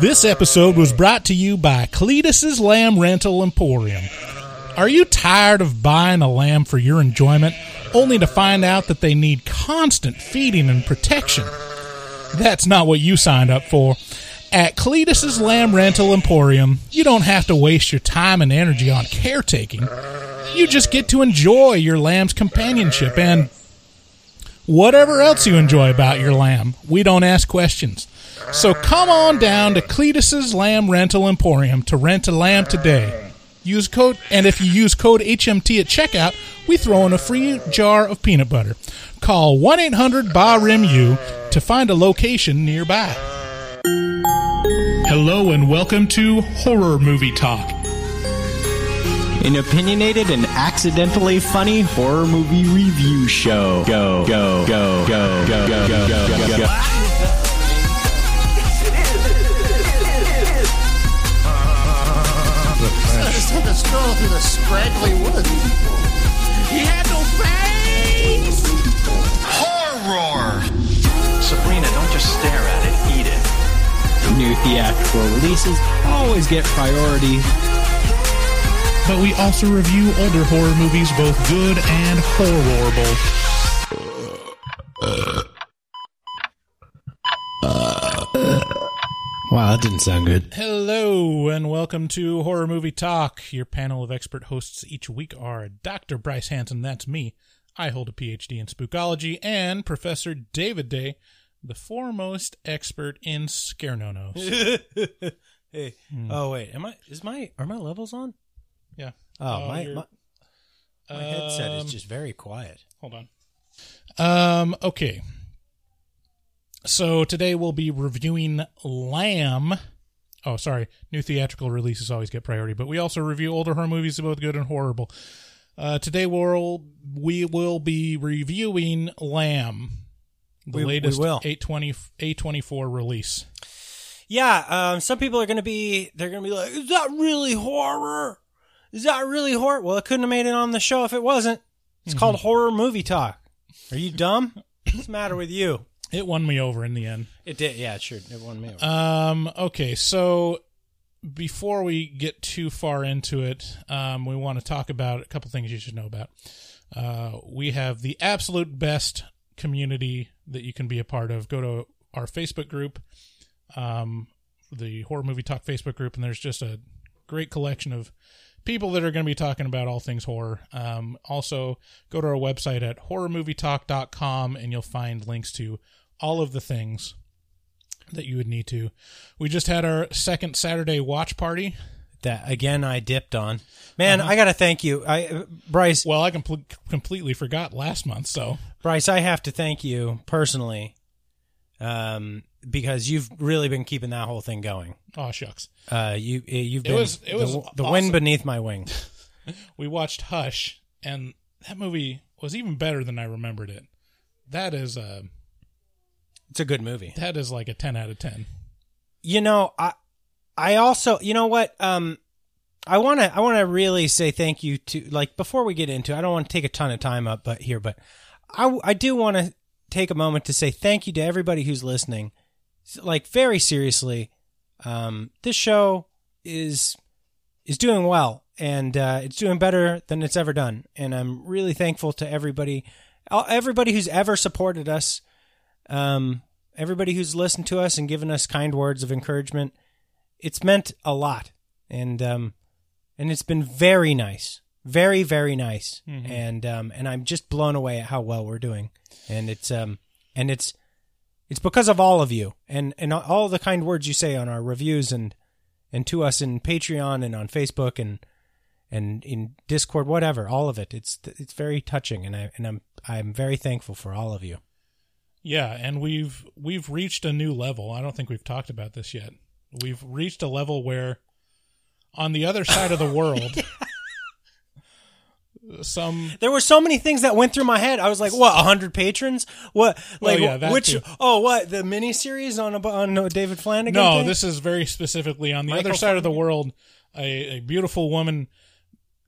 This episode was brought to you by Cletus's Lamb Rental Emporium. Are you tired of buying a lamb for your enjoyment only to find out that they need constant feeding and protection? That's not what you signed up for. At Cletus's Lamb Rental Emporium, you don't have to waste your time and energy on caretaking. You just get to enjoy your lamb's companionship and whatever else you enjoy about your lamb. We don't ask questions. So come on down to Cletus's Lamb Rental Emporium to rent a lamb today. Use code, and if you use code HMT at checkout, we throw in a free jar of peanut butter. Call 1 800 BARIMU to find a location nearby. Hello and welcome to Horror Movie Talk. An opinionated and accidentally funny horror movie review show. Go, go, go, go, go, go, go, go, go, go. To stroll through the scraggly woods. He had no face! Horror! Sabrina, don't just stare at it, eat it. New theatrical releases always get priority. But we also review older horror movies, both good and horrible. Uh, uh. Wow, that didn't sound good. Hello and welcome to Horror Movie Talk. Your panel of expert hosts each week are Dr. Bryce Hanson, that's me. I hold a PhD in spookology, and Professor David Day, the foremost expert in scare no nos. Hey. Oh wait, am I? Is my are my levels on? Yeah. Oh, Oh, my, my my headset Um, is just very quiet. Hold on. Um, okay. So today we'll be reviewing Lamb. Oh, sorry. New theatrical releases always get priority, but we also review older horror movies, both good and horrible. Uh, today we'll we will be reviewing Lamb, the We- we latest will. 820 A24 release. Yeah, um, some people are gonna be they're gonna be like, is that really horror? Is that really horror? Well, it couldn't have made it on the show if it wasn't. It's called horror movie talk. Are you dumb? What's the matter with you? It won me over in the end. It did, yeah, it sure. It won me. over. Um, okay, so before we get too far into it, um, we want to talk about a couple things you should know about. Uh, we have the absolute best community that you can be a part of. Go to our Facebook group, um, the Horror Movie Talk Facebook group, and there's just a great collection of people that are going to be talking about all things horror. Um, also, go to our website at horrormovietalk.com and you'll find links to all of the things that you would need to. We just had our second Saturday watch party. that again, I dipped on. Man, I gotta thank you, I Bryce. Well, I compl- completely forgot last month, so Bryce, I have to thank you personally, um, because you've really been keeping that whole thing going. oh shucks. Uh, you uh, you've been It was- it was the, the awesome. wind beneath my wing. We watched Hush, and that movie was even better than I remembered it. That is uh It's a good movie. that is like a ten out of ten. You know, I I also you know what um. I want to I want to really say thank you to like before we get into I don't want to take a ton of time up but here but I I do want to take a moment to say thank you to everybody who's listening. Like very seriously, um this show is is doing well and uh, it's doing better than it's ever done and i'm really thankful to everybody everybody who's ever supported us um, everybody who's listened to us and given us kind words of encouragement it's meant a lot. And um, and it's been very nice. Very very nice. And um, and i'm just blown away at how well we're doing. And it's um and it's it's because of all of you and and all the kind words you say on our reviews and and to us in Patreon and on Facebook and and in Discord, whatever, all of it. It's it's very touching, and I and I'm I'm very thankful for all of you. Yeah, and we've we've reached a new level. I don't think we've talked about this yet. We've reached a level where on the other side of the world some There were so many things that went through my head. I was like, "What? hundred patrons? What? Like yeah, that which? too. Oh, what? The miniseries on a, on David Flanagan? No, thing? this is very specifically on the Michael other side of the world. A, a beautiful woman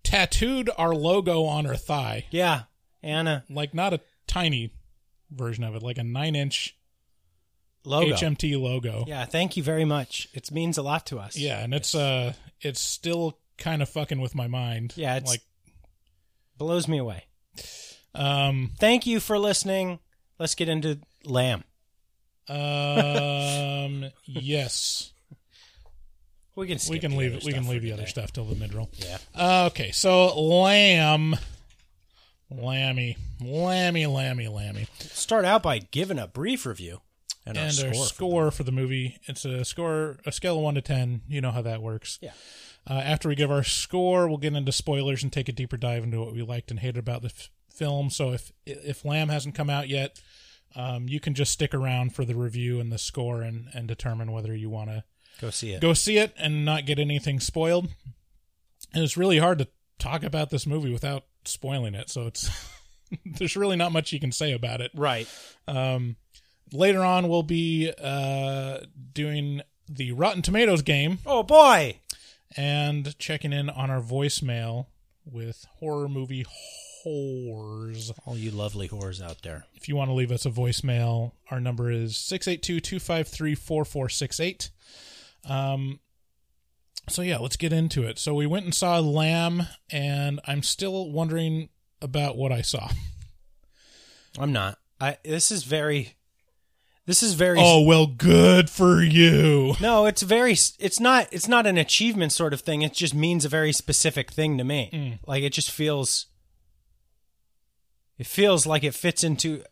tattooed our logo on her thigh, yeah, Anna. like not a tiny version of it, like a nine inch Logo. HMT logo. Yeah, thank you very much. It means a lot to us. Yeah, and it's uh it's still kind of fucking with my mind. Yeah, it's like blows me away. um Thank you for listening. Let's get into Lamb. um yes. We can we can leave we can leave the other stuff till the mid roll. Yeah. Uh, okay, so lamb lammy lammy lammy lammy Start out by giving a brief review and, and our our score. score, for the movie it's a score a scale of 1 to 10 you know how that works Yeah. uh, after we give our score we'll get into spoilers and take a deeper dive into what we liked and hated about the f- film so if if lamb hasn't come out yet um, you can just stick around for the review and the score and, and determine whether you want to Go see it. go see it and not get anything spoiled. And it's really hard to talk about this movie without spoiling it. So it's there's really not much you can say about it. Right. Um, later on, we'll be uh, doing the Rotten Tomatoes game Oh boy. and checking in on our voicemail with horror movie whores. All you lovely whores out there. If you want to leave us a voicemail, our number is 682 253 4468. Um, so, yeah, let's get into it. So, we went and saw Lamb, and I'm still wondering about what I saw. I'm not. I this is very this is very Oh, well, good for you. No, it's very it's not it's not an achievement sort of thing. It just means a very specific thing to me. Mm. Like it just feels it feels like it fits into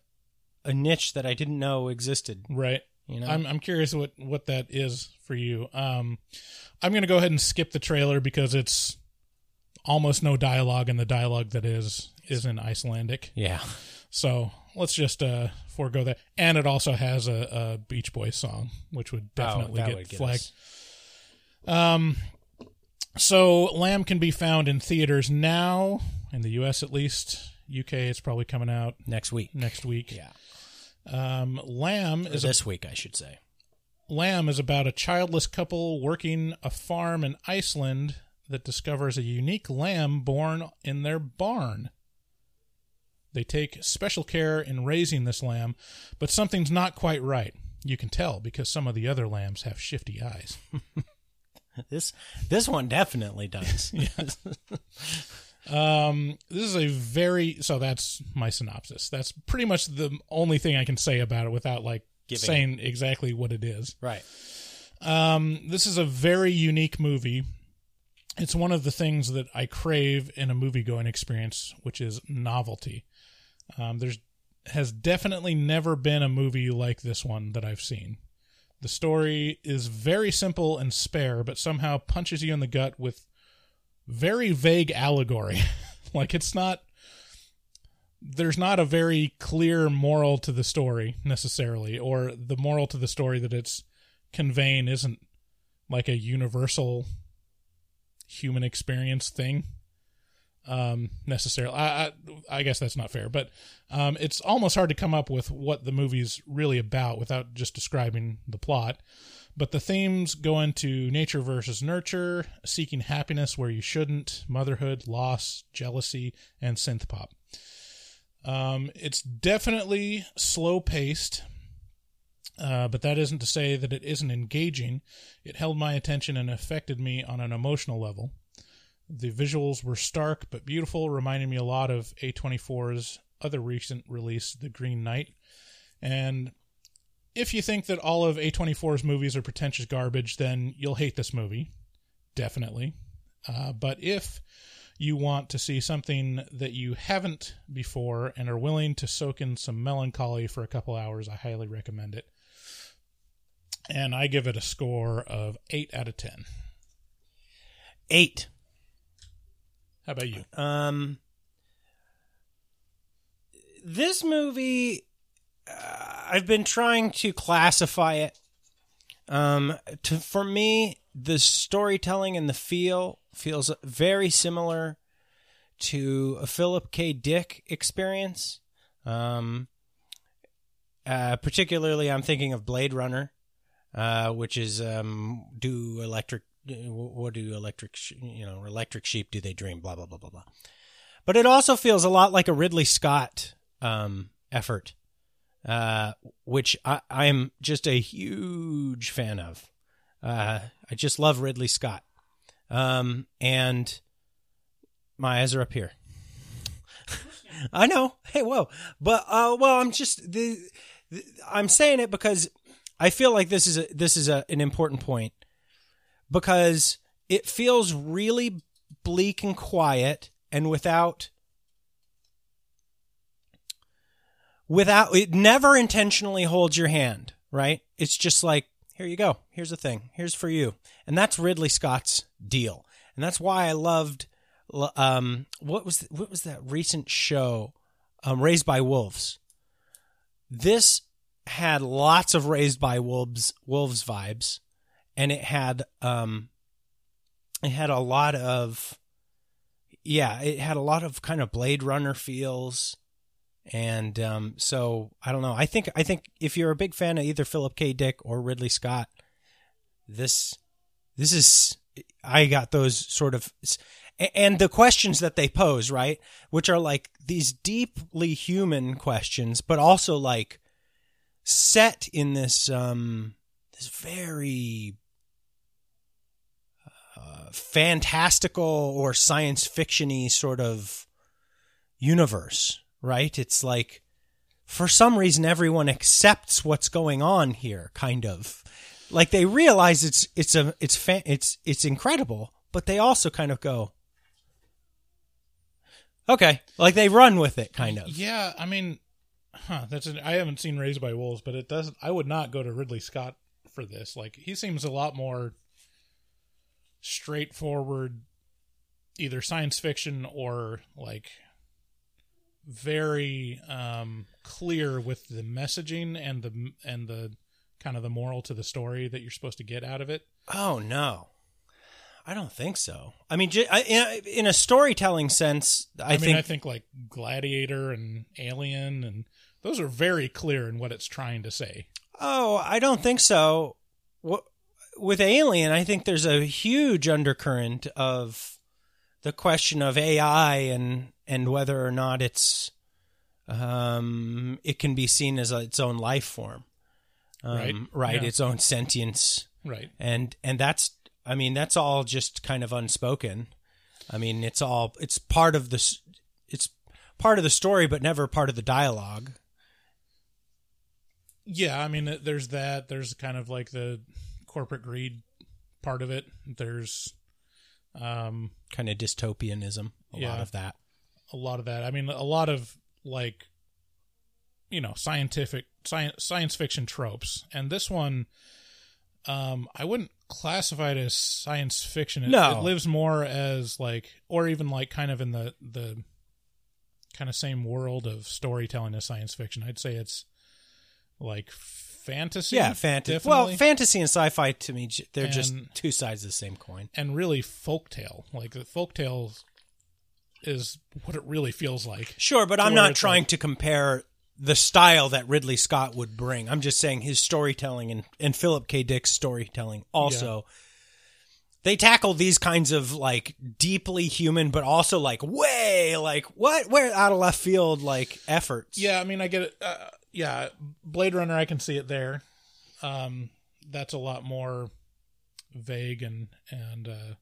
a niche that I didn't know existed. Right. You know? I'm, I'm curious what, what that is for you. Um, I'm going to go ahead and skip the trailer because it's almost no dialogue, and the dialogue that is is in Icelandic. Yeah. So let's just uh, forego that. And it also has a, a Beach Boys song, which would definitely Oh, get would get flagged. us- Um, so Lamb can be found in theaters now, in the U.S. at least. UK, it's probably coming out next week. next week. Yeah. Um, Lamb Or is a this week, I should say. Lamb is about a childless couple working a farm in Iceland that discovers a unique lamb born in their barn. They take special care in raising this lamb, but something's not quite right. You can tell because some of the other lambs have shifty eyes. This this one definitely does. Um, this is a very so that's my synopsis. That's pretty much the only thing I can say about it without like Giving saying exactly what it is. right. Um, this is a very unique movie. It's one of the things that I crave in a movie going experience, which is novelty. Um, there's has definitely never been a movie like this one that I've seen. The story is very simple and spare, but somehow punches you in the gut with very vague allegory. like it's not there's not a very clear moral to the story necessarily, or the moral to the story that it's conveying isn't like a universal human experience thing um necessarily. I, I i guess that's not fair but um it's almost hard to come up with what the movie's really about without just describing the plot. But the themes go into nature versus nurture seeking happiness where you shouldn't motherhood loss jealousy and synth pop um it's definitely slow paced uh, but that isn't to say that it isn't engaging. It held my attention and affected me on an emotional level. The visuals were stark but beautiful, reminding me a lot of A24's other recent release, The Green Knight. And if you think that all of A24's movies are pretentious garbage, then you'll hate this movie. Definitely. Uh, but if you want to see something that you haven't before and are willing to soak in some melancholy for a couple hours, I highly recommend it. And I give it a score of 8 out of 10. Eight. How about you? Um, this movie, uh, I've been trying to classify it. Um, to for me, the storytelling and the feel feels very similar to a Philip K. Dick experience. Um, uh, particularly, I'm thinking of Blade Runner, uh, which is um, do electric. What do electric? You know, electric sheep do they dream? Blah blah blah blah blah. But it also feels a lot like a Ridley Scott um, effort. uh, which I, I'm just a huge fan of. Uh, I just love Ridley Scott. Um, and my eyes are up here. I know. Hey, whoa. But uh, well, I'm just the, the I'm saying it because I feel like this is a this is a, an important point because it feels really bleak and quiet and without without it never intentionally holds your hand, right? It's just like, here you go. Here's the thing. Here's for you. And that's Ridley Scott's deal. And that's why I loved um what was what was that recent show um Raised by Wolves. This had lots of Raised by Wolves wolves vibes and it had um it had a lot of yeah, it had a lot of kind of Blade Runner feels and um, so I don't know. I think I think if you're a big fan of either Philip K. Dick or Ridley Scott, this this is I got those sort of and the questions that they pose, right, which are like these deeply human questions, but also like set in this um this very uh, fantastical or science fictiony sort of universe right? It's like for some reason everyone accepts what's going on here, kind of. Like they realize it's it's a it's fa- it's it's incredible, but they also kind of go, okay, like they run with it, kind of. Yeah, I mean, huh? That's an, I haven't seen Raised by Wolves, but it doesn't. I would not go to Ridley Scott for this. Like he seems a lot more straightforward, either science fiction or like very um, clear with the messaging and the and the kind of the moral to the story that you're supposed to get out of it. Oh no, I don't think so. I mean, in a storytelling sense, I, I mean, think I think like Gladiator and Alien, and those are very clear in what it's trying to say. Oh, I don't think so. With Alien, I think there's a huge undercurrent of the question of AI and and whether or not it's um, it can be seen as a, its own life form, um, right? Right, yeah. its own sentience, right? And and that's I mean that's all just kind of unspoken. I mean it's all it's part of this it's part of the story, but never part of the dialogue. Yeah, I mean there's that. There's kind of like the corporate greed part of it. There's um kind of dystopianism. A yeah. lot of that a lot of that. I mean, a lot of like, you know, scientific science science fiction tropes, and this one, um, I wouldn't classify it as science fiction. It, no, it lives more as like, or even like kind of in the the kind of same world of storytelling as science fiction. I'd say it's like fantasy. Yeah, fantasy. Well, fantasy and sci-fi to me, they're and, just two sides of the same coin. And really, folktale. Like the folktales is what it really feels like. Sure, but I'm not trying like, to compare the style that Ridley Scott would bring. I'm just saying his storytelling and, and Philip K. Dick's storytelling also. Yeah. They tackle these kinds of like deeply human, but also like way like what where out of left field like efforts. Yeah, I mean, I get it. Uh, yeah, Blade Runner, I can see it there. Um, that's a lot more vague and and uh,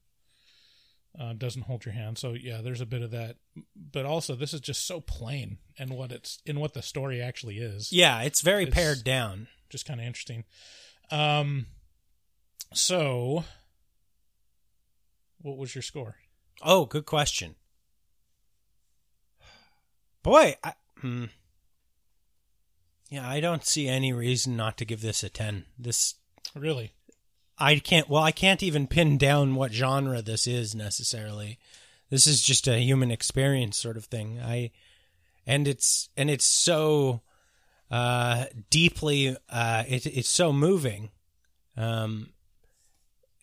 uh, doesn't hold your hand. So yeah, there's a bit of that, but also this is just so plain and what it's in what the story actually is. Yeah, it's very it's pared down. Just kind of interesting. Um, so what was your score? Oh, good question. Boy, I, hmm. yeah, I don't see any reason not to give this a ten. This really I can't. Well, I can't even pin down what genre this is necessarily. This is just a human experience sort of thing. I, and it's and it's so uh, deeply. Uh, it, it's so moving, um,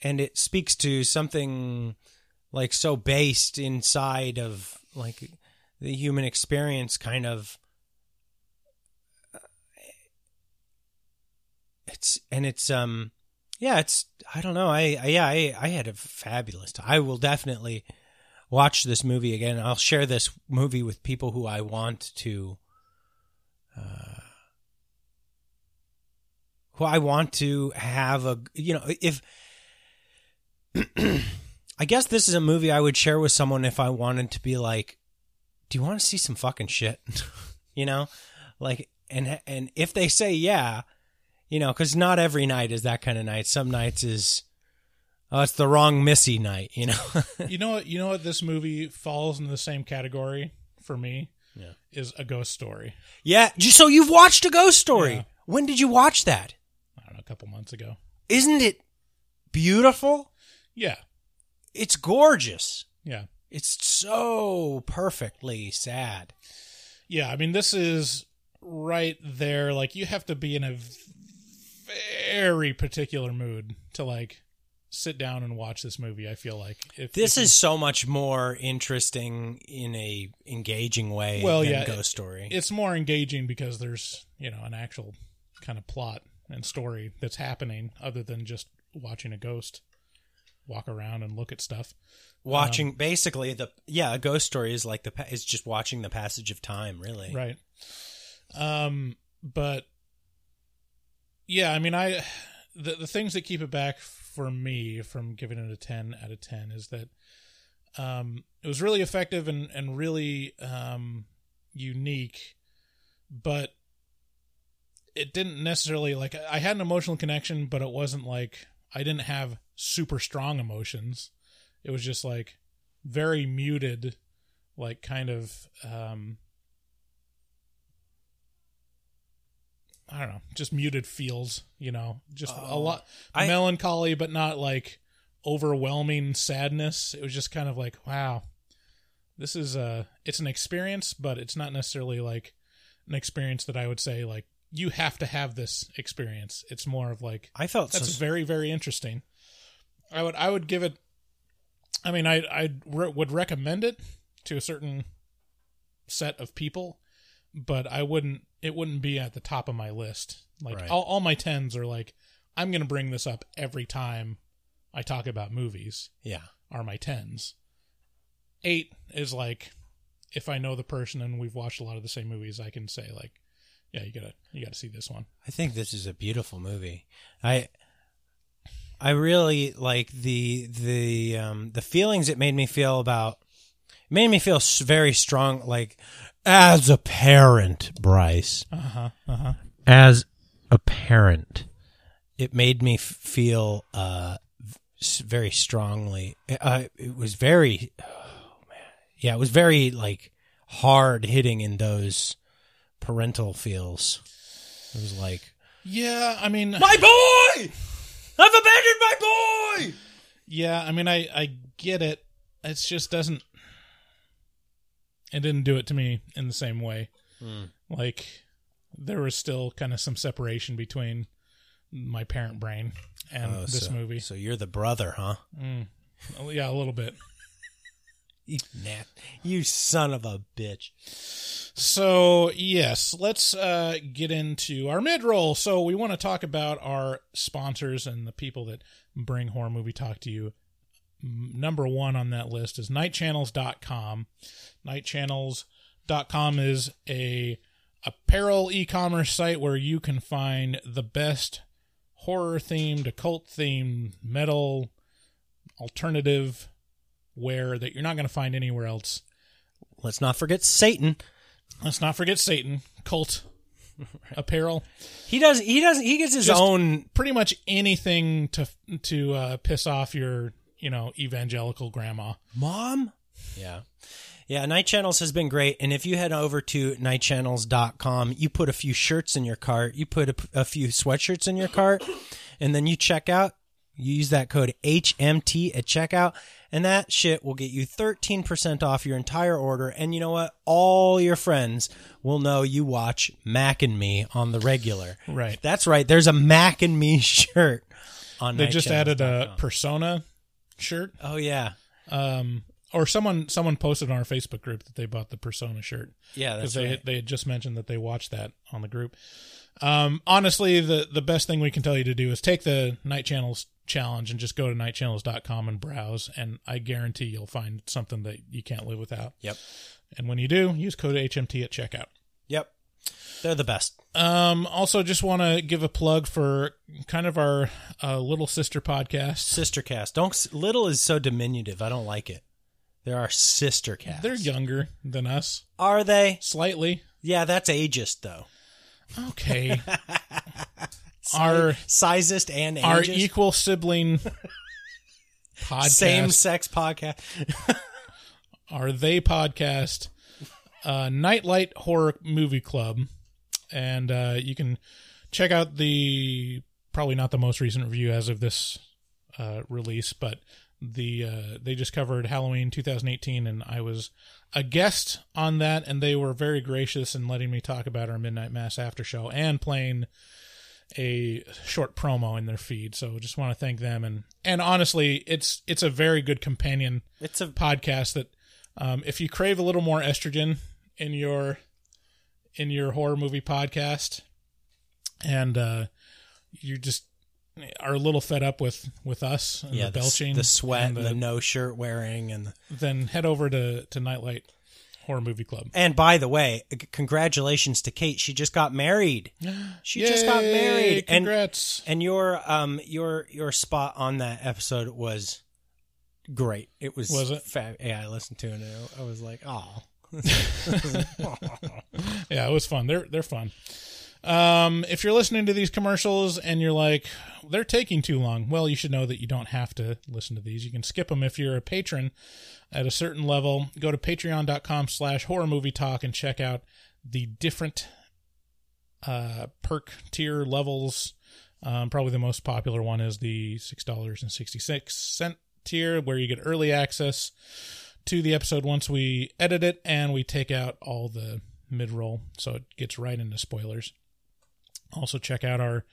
and it speaks to something like so based inside of like the human experience, kind of. Uh, it's and it's um yeah, it's I don't know. I, I yeah, I I had a fabulous time. I will definitely watch this movie again. I'll share this movie with people who I want to uh, who I want to have a you know if I guess this is a movie I would share with someone if I wanted to be like, do you want to see some fucking shit? you know, like and and if they say yeah, you know, because not every night is that kind of night. Some nights is oh, it's the wrong Missy night. You know, You know what? You know what? This movie falls in the same category for me. Yeah. Is a ghost story. yeah. So you've watched a ghost story. Yeah. When did you watch that? I don't know, a couple months ago. Isn't it beautiful? Yeah. It's gorgeous. Yeah. It's so perfectly sad. Yeah. I mean, this is right there. Like, you have to be in a very particular mood to like sit down and watch this movie. I feel like if This if you- is so much more interesting in a engaging way Well, than yeah, Ghost Story. it's more engaging because there's you know an actual kind of plot and story that's happening other than just watching a ghost walk around and look at stuff. watching basically the yeah, a Ghost Story is like the is just watching the passage of time, really. Right. Um, but yeah, I mean, I the the things that keep it back for me from giving it a ten out of ten is that um, it was really effective and and really um, unique, but it didn't necessarily like I had an emotional connection, but it wasn't like I didn't have super strong emotions. It was just like very muted, like kind of um I don't know, just muted feels, you know, just a um, lot I- melancholy, but not like overwhelming sadness. It was just kind of like, wow, this is a, it's an experience, but it's not necessarily like an experience that I would say like you have to have this experience. It's more of like I felt that's some- very very interesting. I would I would give it. I mean, I I re- would recommend it to a certain set of people, but I wouldn't. It wouldn't be at the top of my list. Like Right. all, all my tens are like I'm going to bring this up every time I talk about movies. yeah. Are my tens. Eight is like if I know the person and we've watched a lot of the same movies, I can say like, yeah, you gotta you gotta see this one. I think this is a beautiful movie. I I really like the the um the feelings it made me feel about it made me feel very strong like as a parent, Bryce. Uh huh. Uh huh. As a parent, it made me feel uh very strongly. Uh, it was very oh man. Yeah, it was very like hard hitting in those parental feels. It was like Yeah, I mean, My boy! I've abandoned my boy! Yeah, I mean, I I get it. It just doesn't. It didn't do it to me in the same way. Like there was still kind of some separation between my parent brain and this Oh, so, movie. So you're the brother, huh? Oh, yeah, a little bit. You, Nat, you son of a bitch. So yes, let's uh, get into our mid roll. So we want to talk about our sponsors and the people that bring horror movie talk to you. Number one on that list is nightchannels.com. Nightchannels.com is a apparel e-commerce site where you can find the best horror themed, occult themed, metal, alternative wear that you're not going to find anywhere else. Let's not forget Satan. Let's not forget Satan, cult apparel, He does. He does. He gets his Just- own. pretty much anything to to uh, piss off your you know evangelical grandma. Mom? Yeah. Yeah, Night Channels has been great. And if you head over to nightchannels.com, you put a few shirts in your cart, you put a, a few sweatshirts in your cart, and then you check out, you use that code HMT at checkout, and that shit will get you 13% off your entire order. And you know what? All your friends will know you watch Mac and Me on the regular. Right. That's right. There's a Mac and Me shirt on They just added a persona shirt, Oh, yeah. um, or someone someone posted on our Facebook group that they bought the persona shirt. Yeah, because they right. they had just mentioned that they watched that on the group. Um, honestly, the the best thing we can tell you to do is take the Night Channels challenge and just go to nightchannels.com and browse, and I guarantee you'll find something that you can't live without. Yep. And when you do, use code HMT at checkout. Yep. They're the best. Um, also, just want to give a plug for kind of our uh, little sister podcast. Sister cast. Don't little is so diminutive. I don't like it. There are sister casts. They're younger than us, Are they? slightly. Yeah, that's ageist though. Okay. our Sizist and our equal sibling podcast. Same sex podcast. are they podcast uh, nightlight horror movie club and uh, you can check out the probably not the most recent review as of this uh, release but the uh, they just covered halloween 2018 and i was a guest on that and they were very gracious in letting me talk about our midnight mass after show and playing a short promo in their feed so just want to thank them and and honestly it's it's a very good companion It's a podcast that um, if you crave a little more estrogen in your in your horror movie podcast and uh, you just are a little fed up with with us and yeah, the the, belching the sweat, and the, no shirt wearing, and the, then head over to to nightlight horror movie club and by the way, congratulations to Kate. She just got married. She just got married, and congrats and your um your your spot on that episode was great. It was Was it? Fa- yeah, I listened to it. and I was like, oh, yeah, it was fun. They're they're fun. Um, if you're listening to these commercials and you're like, they're taking too long, well, you should know that you don't have to listen to these. You can skip them if you're a patron at a certain level. Go to patreon.com slash horror movie talk and check out the different uh, perk tier levels. Um, probably the most popular one is the $6.66 tier, where you get early access to the episode once we edit it and we take out all the mid roll so it gets right into spoilers. Also check out our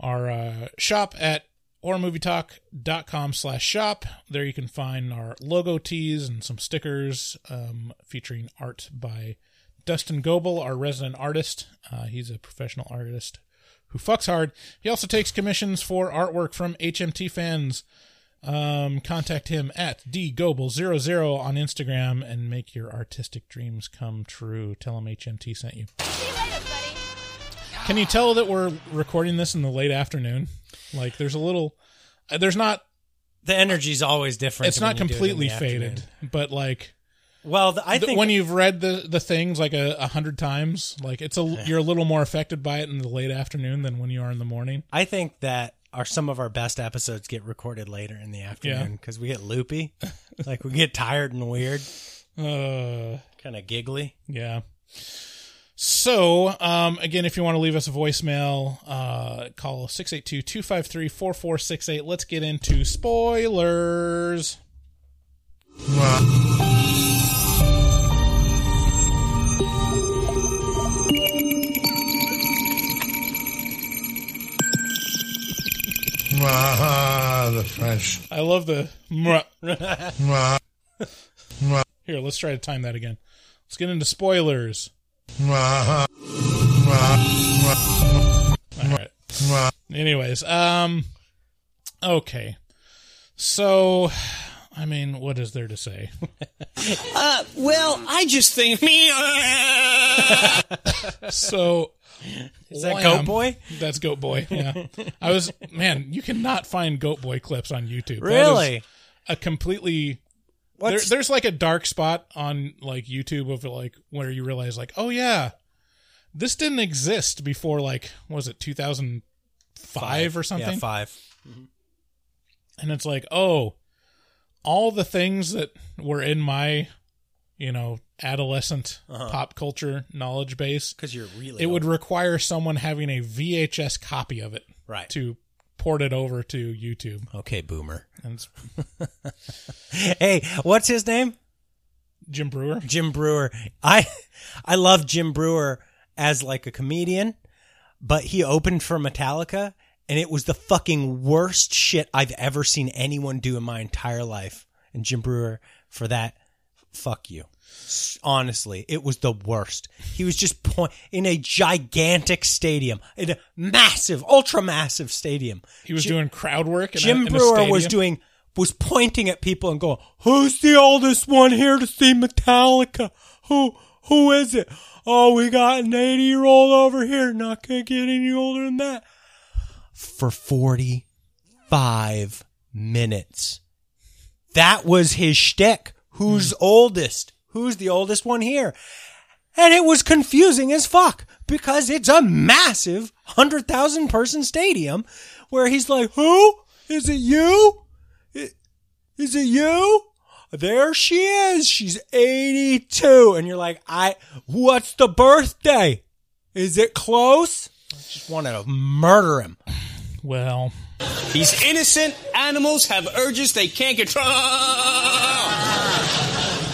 our uh, shop at horrormovietalk.com slash shop. There you can find our logo tees and some stickers um, featuring art by dustin goebel our resident artist. Uh, he's a professional artist who fucks hard. He also takes commissions for artwork from hmt fans um, contact him at dgoebel00 on Instagram and make your artistic dreams come true. Tell him HMT sent you. Can you tell that we're recording this in the late afternoon? Like, there's a little, uh, there's not, the energy's always different. it's not do it completely faded, afternoon. but like, Well, the, I think when you've read the the things like a, a hundred times, like it's a you're a little more affected by it in the late afternoon than when you are in the morning. I think that our some of our best episodes get recorded later in the afternoon because we get loopy, like we get tired and weird, Uh, kind of giggly. Yeah. So, um, again, if you want to leave us a voicemail, uh, call 682 253 4468. Let's get into spoilers. Ah, the French. I love the. mwah. Mwah, Here, let's try to time that again. Let's get into spoilers. mwah, mwah, All right. mwah. Anyways, um, okay. So, I mean, what is there to say? uh, Well, I just think me. So, Is that. Goat Boy? That's Goat Boy. Yeah, I was man. You cannot find Goat Boy clips on YouTube. That is Really? a completely. There, What's there's like a dark spot on like YouTube of like where you realize like, oh yeah, this didn't exist before like what was it 2005 or something? Yeah, five. and it's like, oh, all the things that were in my, you know, adolescent uh-huh. pop culture knowledge base, Because you're really it would require someone having a VHS copy of it right. to port it over to YouTube. Okay, Boomer. Hey, what's his name? Jim Breuer. Jim Breuer. I I love Jim Breuer as like a comedian, but he opened for Metallica and it was the fucking worst shit I've ever seen anyone do in my entire life. And Jim Breuer for that fuck you. Honestly, it was the worst. He was just point in a gigantic stadium, in a massive, ultra massive stadium. He was doing crowd work. Jim a, Breuer was doing was pointing at people and going, "Who's the oldest one here to see Metallica? Who who is it? Oh, we got an 80 year old over here. Not gonna get any older than that. For 45 minutes. That was his shtick. Who's hmm. oldest? Who's the oldest one here? And it was confusing as fuck because it's a massive 100,000 person stadium where he's like, Who? Is it you? Is it you? There she is. She's 82. And you're like, I, what's the birthday? Is it close? I just want to murder him. Well, These innocent animals have urges they can't control.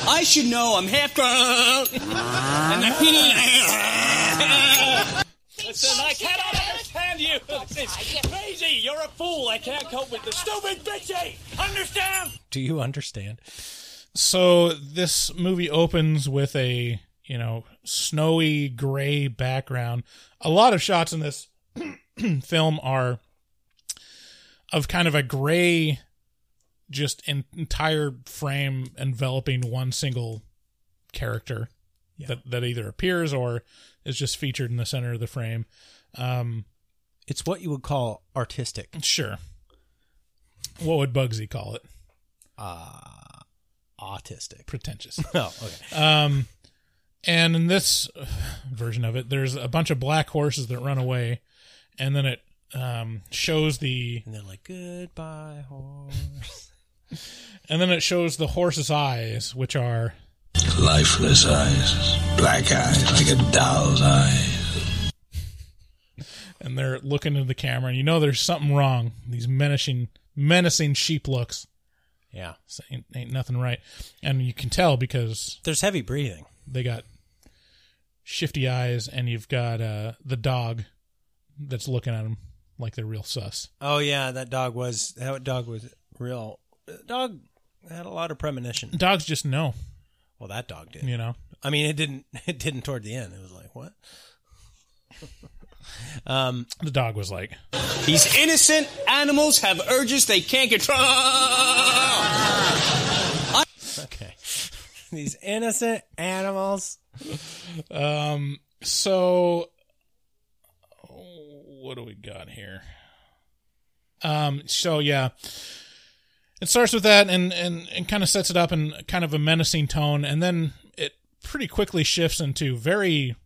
I should know I'm half grown. And I Listen, I cannot understand you. It's crazy. You're a fool. I can't cope with the stupid bitchy. Understand? Do you understand? so this movie opens with a you know snowy gray background. A lot of shots in this film are of kind of a gray, just an entire frame enveloping one single character that that either appears or is just featured in the center of the frame. Um, It's what you would call artistic. sure. What would Bugsy call it? Uh, Autistic. Pretentious. Oh, okay. Um, and in this version of it, there's a bunch of black horses that run away, and then it um, shows the And they're like, goodbye, horse. and then it shows the horse's eyes, which are Lifeless eyes, black eyes like a doll's eyes. and they're looking into the camera, and you know there's something wrong. These menacing, menacing sheep looks. Yeah. So ain't, ain't nothing right, and you can tell because There's heavy breathing. they got shifty eyes, and you've got uh, the dog that's looking at them like they're real sus. Oh, yeah, that dog was, that dog was real. Dog had a lot of premonition. Dogs just know, Well, that dog did. you know. I mean, it didn't, it didn't toward the end. It was like, what? um, The dog was like, These innocent animals have urges they can't control. okay. These innocent animals. Um. So, what do we got here? Um. So yeah, it starts with that and and and kind of sets it up in kind of a menacing tone, and then it pretty quickly shifts into very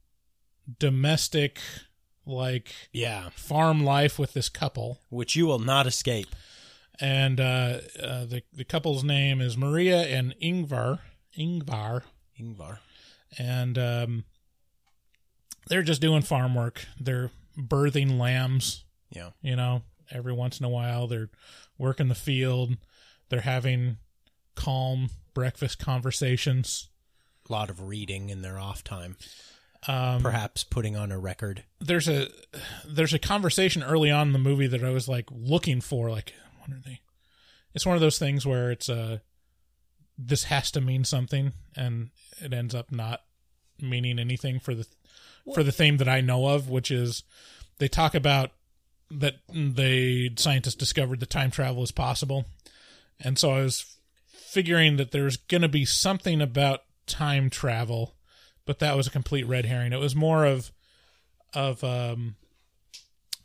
domestic, like Yeah. farm life with this couple. Which you will not escape. And uh, uh the the couple's name is Maria and Ingvar. Ingvar. Ingvar. and um, they're just doing farm work. They're birthing lambs. Yeah. You know, every once in a while they're working the field. They're having calm breakfast conversations. A lot of reading in their off time. Um, Perhaps putting on a record. there's a there's a conversation early on in the movie that I was like looking for. Like, what are they? It's one of those things where it's uh this has to mean something, and it ends up not meaning anything for the for the theme that I know of, which is they talk about that the scientists discovered that time travel is possible, and so I was figuring that there's going to be something about time travel, but that was a complete red herring. It was more of of um,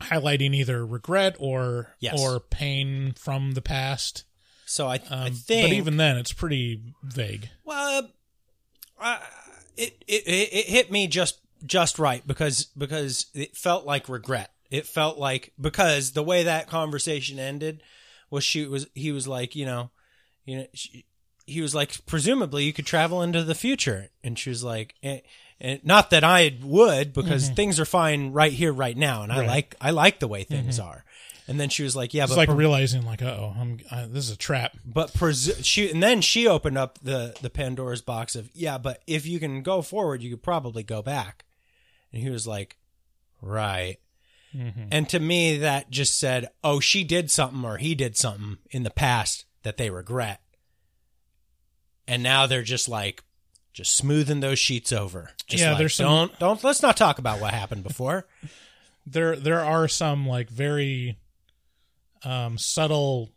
highlighting either regret or Yes. or pain from the past. So I, I Um, think. but even then, it's pretty vague. Well, uh, it, it it it hit me just just right because because it felt like regret. It felt like because the way that conversation ended was she was he was like you know you know she, he was like presumably you could travel into the future and she was like eh, and not that I would because things are fine right here right now and I Mm-hmm. Right. Mm-hmm. like I like the way things are. And then she was like, "Yeah, It's but like per- realizing, like, oh, I'm uh, this is a trap. but presu- she and then she opened up the the Pandora's box of yeah, but if you can go forward, you could probably go back. And he was like, right. And to me, that just said, oh, she did something or he did something in the past that they regret, and now they're just like just smoothing those sheets over. Just Yeah, like, there's some- don't don't let's not talk about what happened before. There there are some like very um, subtle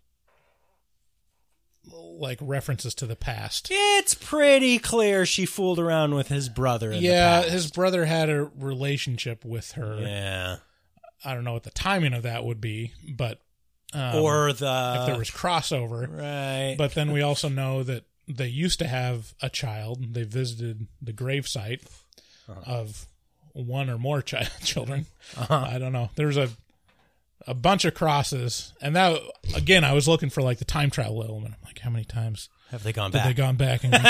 like references to the past. It's pretty clear she fooled around with his brother. In Yeah, the past. his brother had a relationship with her. yeah, I don't know what the timing of that would be, but um, or the if there was crossover. right. But then we also know that they used to have a child. They visited the gravesite of one or more chi- children. I don't know. There's a a bunch of crosses, and that again, I was looking for like the time travel element. I'm like, how many times have they gone have they back? gone back? And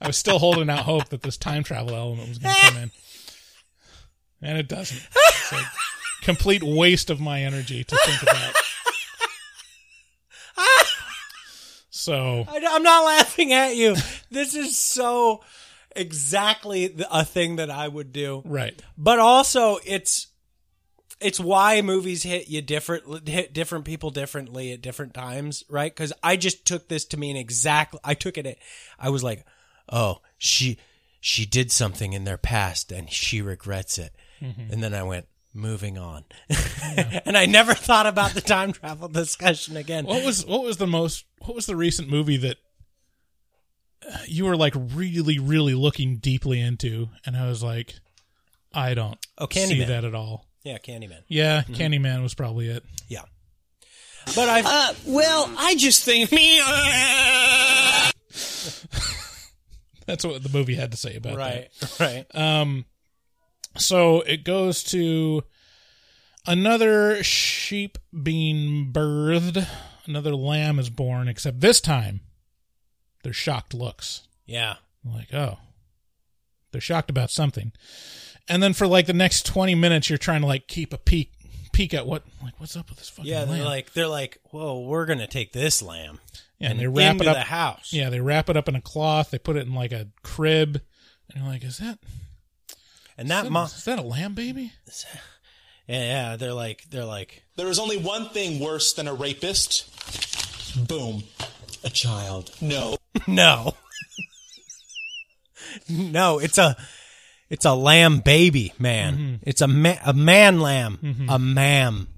I was still holding out hope that this time travel element was going to come in, and it doesn't. It's a complete waste of my energy to think about. So I, am not laughing at you. This is so exactly a thing that I would do. right, But also, it's it's why movies hit you different hit different people differently at different times, right? Because I just took this to mean exactly. I took it. At, I was like, oh, she she did something in their past and she regrets it, and then I went. Moving on, and I never thought about the time travel discussion again. what was what was the most what was the recent movie that uh, you were like really really looking deeply into, and I was like, I don't Oh, see that at all. Yeah, Candyman. Yeah, Candyman was probably it. Yeah, but I Uh, well, I just think me. That's what the movie had to say about that. right, right. Um, so it goes to another sheep being birthed. Another lamb is born, except this time they're shocked looks. yeah, Like, oh, they're shocked about something. And then for like the next 20 minutes, you're trying to like keep a peek, peek at what, like, what's up with this fucking yeah. They're lamb? like, they're like, whoa, we're gonna take this lamb yeah, and and they wrap into it up. the house. Yeah, they wrap it up in a cloth. They put it in like a crib. And you're like, is that, and that is mom, that, is that a lamb baby? yeah, yeah. They're like, they're like, There is only one thing worse than a rapist. Boom. A child. No. no, no. It's a, it's a lamb baby, man. Mm-hmm. It's a ma- a man lamb, a mam.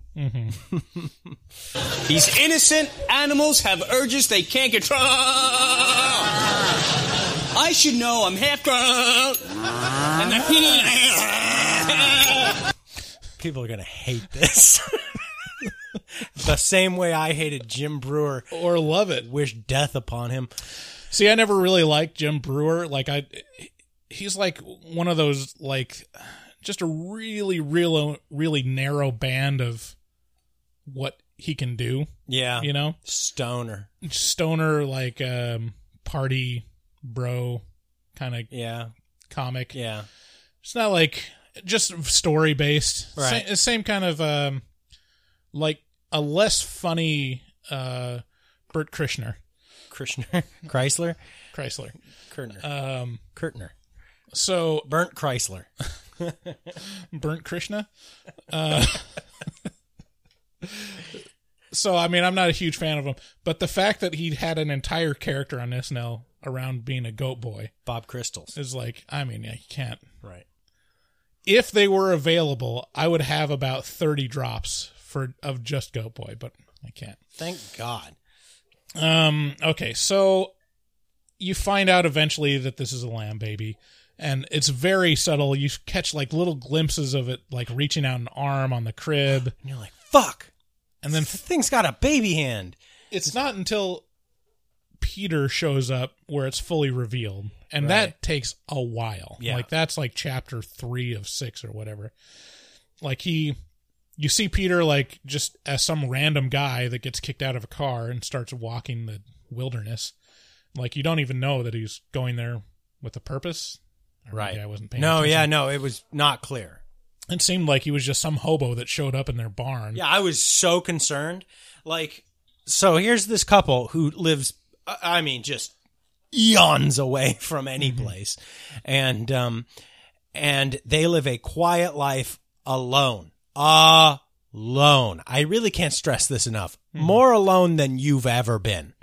These innocent. Animals have urges they can't control. I should know. I'm half grown. And the- People are gonna hate this. the same way I hated Jim Breuer. Or love it. Wish death upon him. See, I never really liked Jim Breuer. Like I, he's like one of those like just a really, real, really narrow band of what he can do. Yeah, You know, stoner. stoner like um party bro kind of Yeah, comic. yeah. It's not like just story based. Right. Same, same kind of um like a less funny uh Bert Krishner, Krishner, Chrysler, Chrysler. Kurtner, Um Kurtner, so burnt Chrysler. burnt Krishna. Uh, so I mean, I'm not a huge fan of him, but the fact that he had an entire character on SNL around being a goat boy Bob Crystals. is like, I mean, you can't. Right. If they were available, I would have about 30 drops for of just goat boy, but I can't. Thank God. Um. Okay. So you find out eventually that this is a lamb baby, and it's very subtle. You catch like little glimpses of it, like reaching out an arm on the crib, And you're like, fuck. and then The thing's got a baby hand. it's not until Peter shows up where it's fully revealed, and that takes a while. Yeah. Like that's like chapter three of six or whatever. Like he, you see Peter like just as some random guy that gets kicked out of a car and starts walking the wilderness. Like you don't even know that he's going there with a purpose. Or maybe I wasn't paying. No, attention. yeah, no, it was not clear. It seemed like he was just some hobo that showed up in their barn. Yeah, I was so concerned. Like, so here's this couple who lives, I I mean, just eons away from any place, and um, and they live a quiet life alone, alone. I really can't stress this enough. More alone than you've ever been.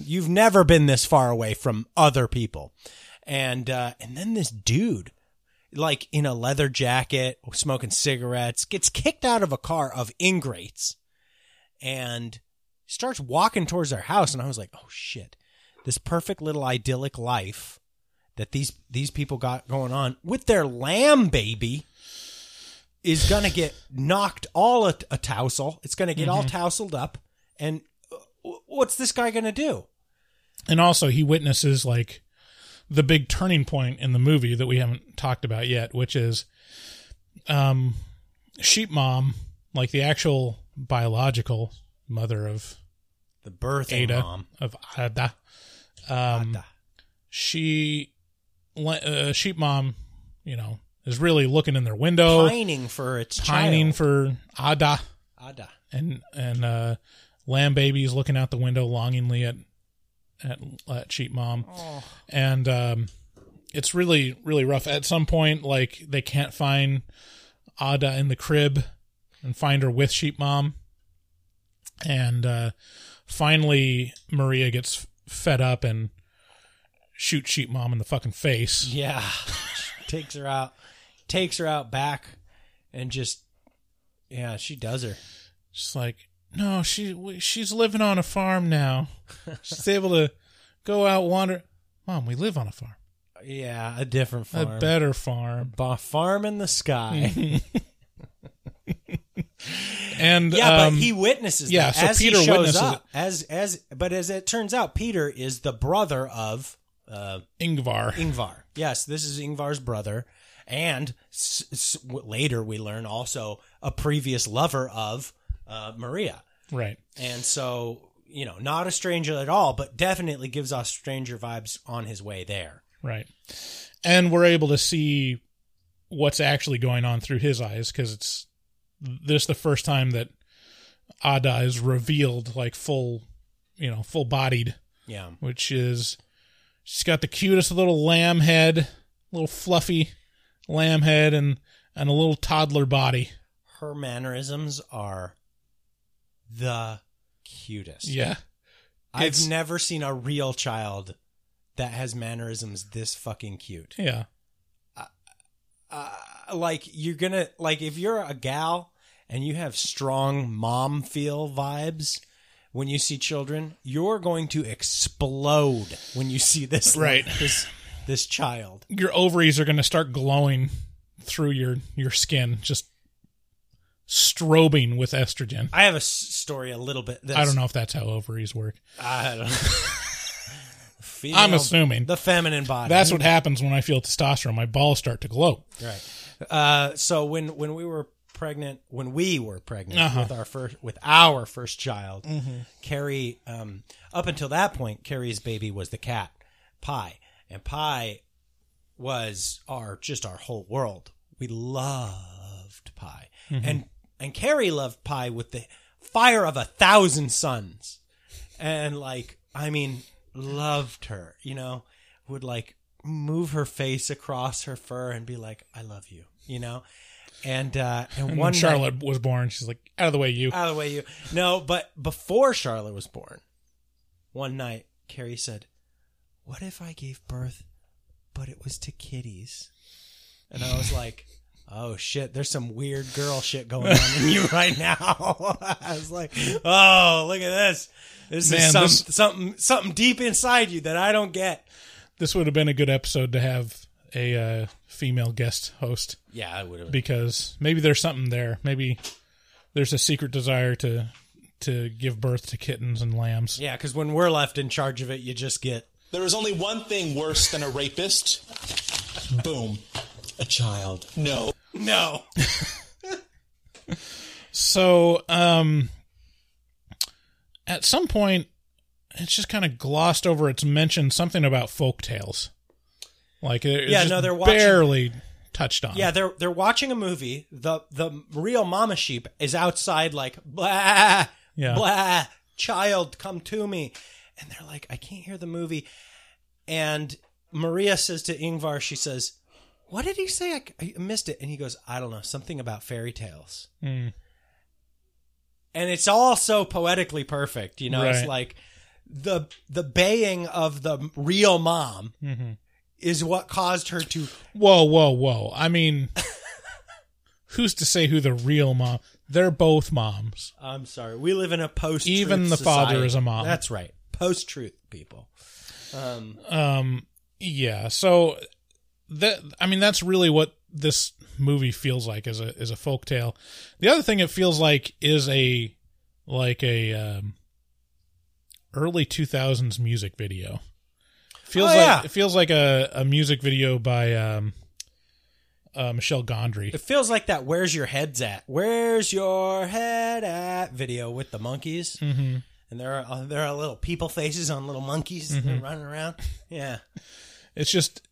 You've never been this far away from other people, and uh, and then this dude like in a leather jacket, smoking cigarettes, gets kicked out of a car of ingrates and starts walking towards their house, and I was like, oh shit, this perfect little idyllic life that these these people got going on with their lamb baby is gonna get knocked all a, a tousle. It's gonna get all tousled up, and uh, what's this guy gonna do? And also, he witnesses like the big turning point in the movie that we haven't talked about yet, which is um, Sheep Mom, like the actual biological mother of The birthing Ada, mom. of Ada. Um, Ada. she, uh, Sheep Mom, you know, is really looking in their window, pining for its pining child. for Ada, Ada. and and uh, Lamb Baby is looking out the window longingly at at, at Sheep Mom, and um, it's really really rough. At some point, like they can't find Ada in the crib and find her with Sheep Mom, and uh, finally Maria gets fed up and shoots Sheep Mom in the fucking face. Yeah, takes her out, takes her out back, and just yeah, she does her. Just like no, she she's living on a farm now. She's able to go out wander. Mom, we live on a farm, Yeah, a different farm. a better farm, a farm in the sky. and yeah, um, but he witnesses. yeah, that so as Peter he shows witnesses up, as as but as it turns out, Peter is the brother of uh, Ingvar. Ingvar. Yes, this is Ingvar's brother, and s- s- later we learn also a previous lover of uh, Maria. right. And so, you know, not a stranger at all, but definitely gives off stranger vibes on his way there. Right. And we're able to see what's actually going on through his eyes because it's this the first time that Ada is revealed like full, you know, full bodied, Yeah. which is she's got the cutest little lamb head, little fluffy lamb head, and and a little toddler body. Her mannerisms are the cutest. Yeah. I've It's- never seen a real child that has mannerisms this fucking cute. Yeah. Uh, like you're gonna like if you're a gal and you have strong mom feel vibes when you see children, you're going to explode when you see this Right. this this child. Your ovaries are going to start glowing through your your skin, just strobing with estrogen. I have a story a little bit. I don't know if that's how ovaries work. I don't. Female- I'm assuming. the feminine body. That's what happens when I feel testosterone. My balls start to glow. Right. Uh, so when when we were pregnant, when we were pregnant Uh-huh. with our first with our first child, Mm-hmm. Carrie. Um, up until that point, Carrie's baby was the cat, Pie, and Pie was our just our whole world. We loved Pie, Mm-hmm. and and Carrie loved Pie with the fire of a thousand suns, and like I mean, loved her. You know, would like move her face across her fur and be like, "I love you," you know. And uh, and, And one when night- Charlotte was born, she's like, out of the way, you. out of the way, you. No, but before Charlotte was born, one night Carrie said, "What if I gave birth, but it was to kitties?" And I was like. Oh shit! There's some weird girl shit going on in you right now. I was like, "Oh, look at this! This Man, is some, this- something something deep inside you that I don't get." This would have been a good episode to have a uh, female guest host Yeah, I would have. because maybe there's something there. Maybe there's a secret desire to to give birth to kittens and lambs. Yeah, because when we're left in charge of it, you just get There is only one thing worse than a rapist. Boom. A child. No. no. So, um, at some point, it's just kind of glossed over. It's mentioned something about folk tales. Like, it's Yeah, no, they're watching- barely touched on. Yeah, they're they're watching a movie. The the real mama sheep is outside like blah Yeah. blah child come to me. And they're like, I can't hear the movie. And Maria says to Ingvar, she says, What did he say? I, I missed it. And he goes, I don't know, something about fairy tales. Hmm. And it's all so poetically perfect, you know. It's like the the baying of the real mom Mm-hmm. Is what caused her to Whoa, whoa, whoa. I mean, who's to say who the real mom? They're both moms. I'm sorry. We live in a post. Even the father is a mom. That's right. Post truth, people. Um, Um, yeah. So that I mean, that's really what this movie feels like as a as a folk tale. The other thing it feels like is a like a um, early two thousands music video. Feels Oh, like yeah. it feels like a, a music video by um, uh, Michel Gondry. it feels like that. Where's your head's at? Where's your head at? Video with the monkeys, mm-hmm. and there are uh, there are little people faces on little monkeys Mm-hmm. that are running around. Yeah, It's just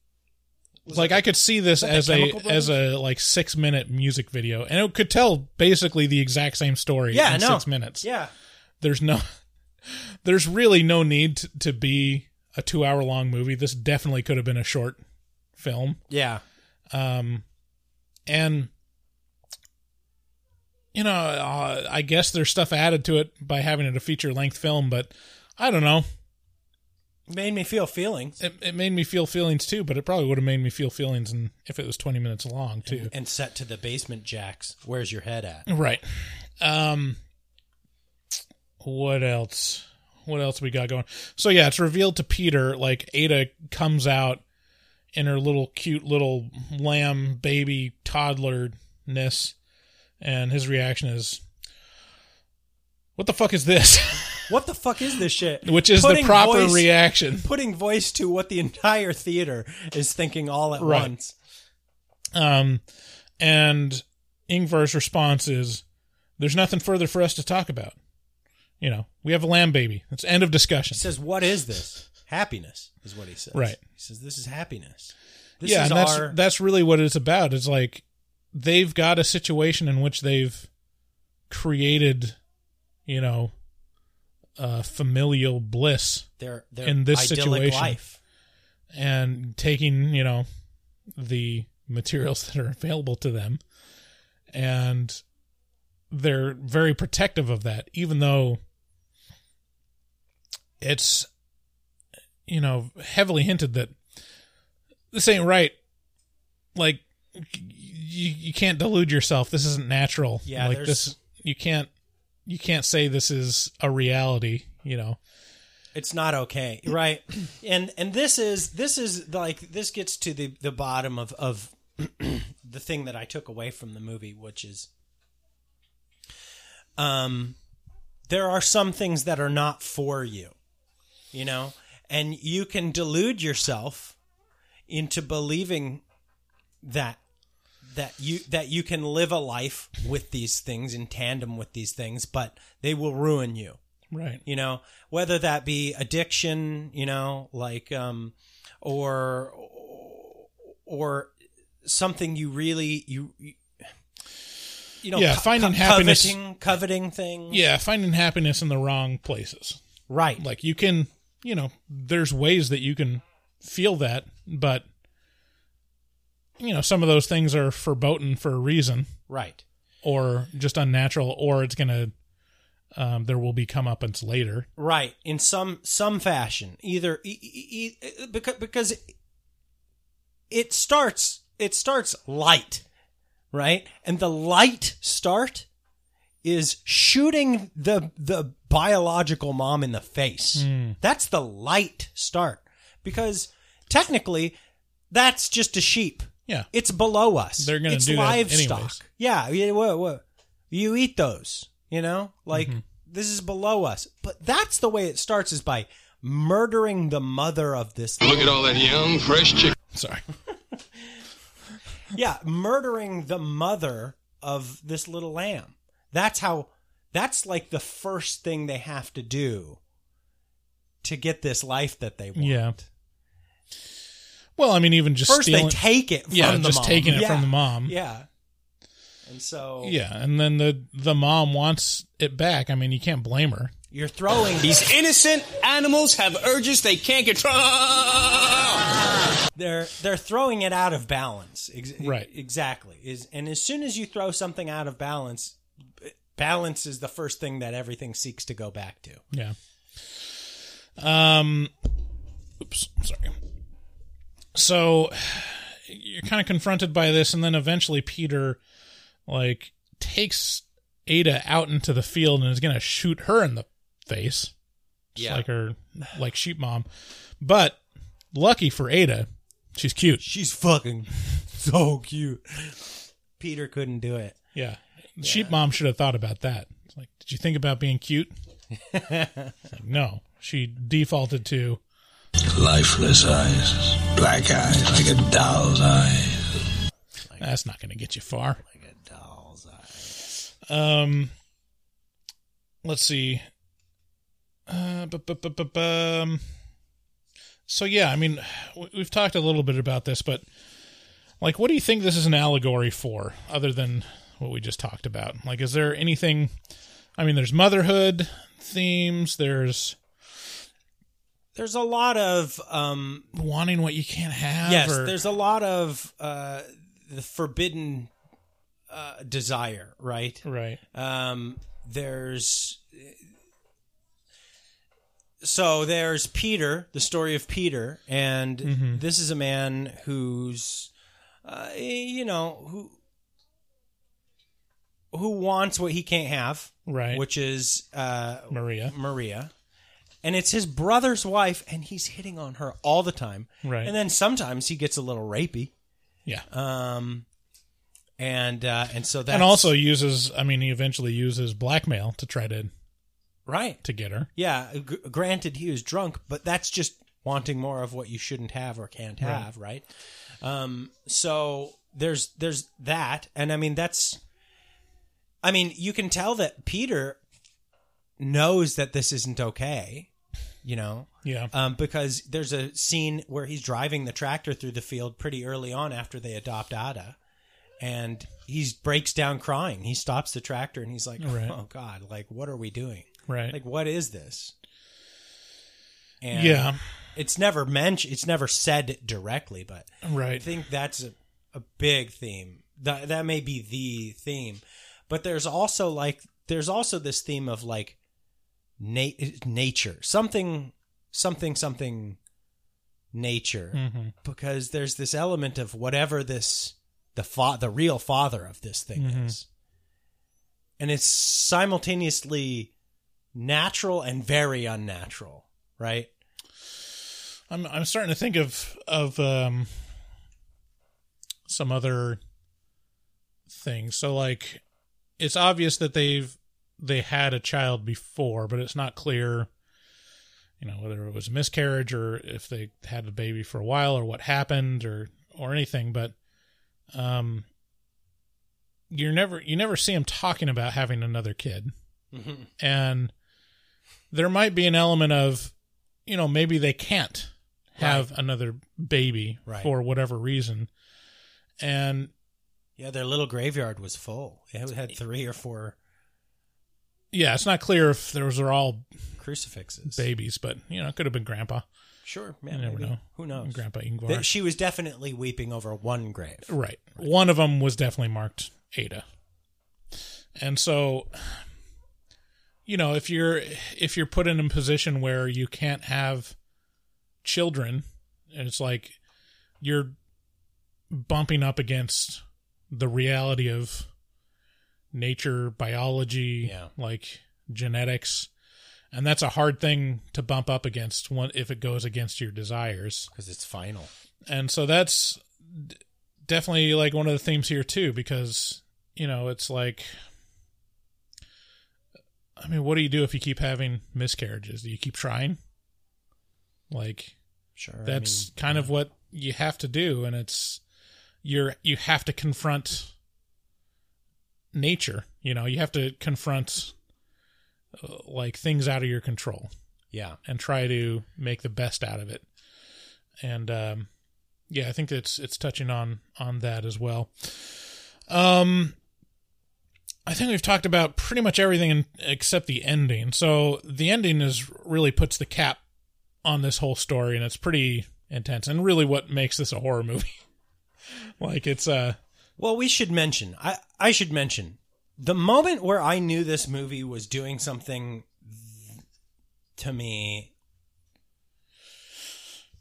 like I could see this as a as a like six minute music video, and it could tell basically the exact same story yeah, in no, six minutes. Yeah, There's no, there's really no need to, to be a two hour long movie. This definitely could have been a short film, yeah. um, and you know, uh, I guess there's stuff added to it by having it a feature length film, but I don't know. Made me feel feelings It, it made me feel feelings too, but it probably would have made me feel feelings in, if it was 20 minutes long too. and set to the Basement Jaxx. Where's your head at? Right. Um what else? What else we got going? So yeah, it's revealed to Peter like Ada comes out in her little cute little lamb baby toddlerness and his reaction is what the fuck is this? What the fuck is this shit? Which is Putting the proper voice- reaction. Putting voice to what the entire theater is thinking all at Right. once. Um and Ingvar's response is there's nothing further for us to talk about. You know, we have a lamb baby. It's end of discussion. He says, "What is this? Happiness is what he says." Right. He says, "This is happiness." This yeah, is and that's our that's really what it's about. It's like they've got a situation in which they've created, you know, uh, familial bliss their their in this situation. life. and taking, you know, the materials that are available to them, and they're very protective of that, even though it's, you know, heavily hinted that this ain't right. Like, you you can't delude yourself. This isn't natural. Yeah, like this. You can't. You can't say this is a reality. You know. It's not okay, right? And and this is this is like this gets to the the bottom of of the thing that I took away from the movie, which is, um, there are some things that are not for you, you know, and you can delude yourself into believing that that you that you can live a life with these things in tandem with these things, but they will ruin you Right. you know whether that be addiction you know like um or or something you really you you, you know Yeah, co- finding co- happiness- coveting coveting things Yeah, finding happiness in the wrong places. right Like you can, you know, there's ways that you can feel that, but you know, some of those things are verboten for a reason. Right. Or just unnatural or it's going to um there will be comeuppance later. right. In some some fashion. Either e- e- e- because because it starts it starts light right? And the light start is shooting the the biological mom in the face that's the light start because technically that's just a sheep Yeah. it's below us They're gonna it's do livestock anyways. yeah yeah what, what you eat those you know like Mm-hmm. this is below us but that's the way it starts is by murdering the mother of this Look at all that young, fresh chicken. Sorry. yeah murdering the mother of this little lamb that's how that's like the first thing they have to do to get this life that they want Yeah. Well, I mean even just first stealing they take it from Yeah, the just mom. taking it Yeah. from the mom. yeah and so Yeah, and then the the mom wants it back. I mean, you can't blame her. you're throwing These innocent animals have urges they can't control. they're they're throwing it out of balance. Ex- Right. Exactly. Is and as soon as you throw something out of balance, balance is the first thing that everything seeks to go back to. Yeah. Um. Oops. Sorry. So you're kind of confronted by this, and then eventually Peter, like, takes Ada out into the field and is going to shoot her in the face. Just Yeah. like her, like sheep mom. But lucky for Ada, she's cute. She's fucking so cute. Peter couldn't do it. Yeah. Sheep mom should have thought about that. It's like, did you think about being cute? Like, no. She defaulted to Lifeless eyes, black eyes like a doll's eyes. that's not going to get you far. Like a doll's eyes. Um, let's see. Uh, bu- bu- bu- bu- bum. so yeah, I mean, we've talked a little bit about this, but like, what do you think this is an allegory for, other than what we just talked about? Like, is there anything? I mean, there's motherhood themes. There's There's a lot of um wanting what you can't have. yes, or- there's a lot of uh the forbidden uh desire, right? right. Um there's so there's Peter, the story of Peter, and Mm-hmm. this is a man who's uh, you know, who who wants what he can't have, Right. Which is uh Maria. Maria. And it's his brother's wife, and he's hitting on her all the time. Right. And then sometimes he gets a little rapey. Yeah. Um, and uh, and so that and also uses. I mean, he eventually uses blackmail to try to right. to get her. Yeah. G- granted, he was drunk, but that's just wanting more of what you shouldn't have or can't have, right? Um, so there's there's that, and I mean that's. I mean, you can tell that Peter knows that this isn't okay, you know. Yeah. um, because there's a scene where he's driving the tractor through the field pretty early on after they adopt Ada, and he breaks down crying. He stops the tractor and he's like, Right. "Oh God, like what are we doing? Right. Like what is this?" And Yeah. it's never mentioned. It's never said directly, but right. I think that's a, a big theme. That that may be the theme, but there's also like there's also this theme of like na- nature, something, something, something, nature, Mm-hmm. because there's this element of whatever this the fa- the real father of this thing Mm-hmm. is, and it's simultaneously natural and very unnatural, right? I'm I'm starting to think of of um some other things. So like it's obvious that they've they had a child before, but it's not clear you know whether it was a miscarriage or if they had a baby for a while or what happened or or anything, but um you're never you never see them talking about having another kid. And there might be an element of you know maybe they can't have another baby Right. for whatever reason and Yeah, their little graveyard was full. It had three or four yeah it's not clear if those are all crucifixes. babies but you know it could have been grandpa Sure, yeah, you never maybe. know Who knows? grandpa ingvar That she was definitely weeping over one grave. right one of them was definitely marked ada and so you know if you're if you're put in a position where you can't have children and it's like you're bumping up against the reality of nature biology Yeah. like genetics. And that's a hard thing to bump up against one if it goes against your desires. Because it's final. and so that's d- definitely like one of the themes here too because you know it's like i mean what do you do if you keep having miscarriages? Do you keep trying? Like Sure, that's kind of what you have to do. And it's you're you have to confront nature you know you have to confront uh, like things out of your control yeah. and try to make the best out of it. And um, yeah, I think it's it's touching on on that as well. Um, I think we've talked about pretty much everything in, except the ending. So the ending is really puts the cap on this whole story, and it's pretty intense, and really what makes this a horror movie. like it's uh Well, we should mention. I I should mention the moment where I knew this movie was doing something to me.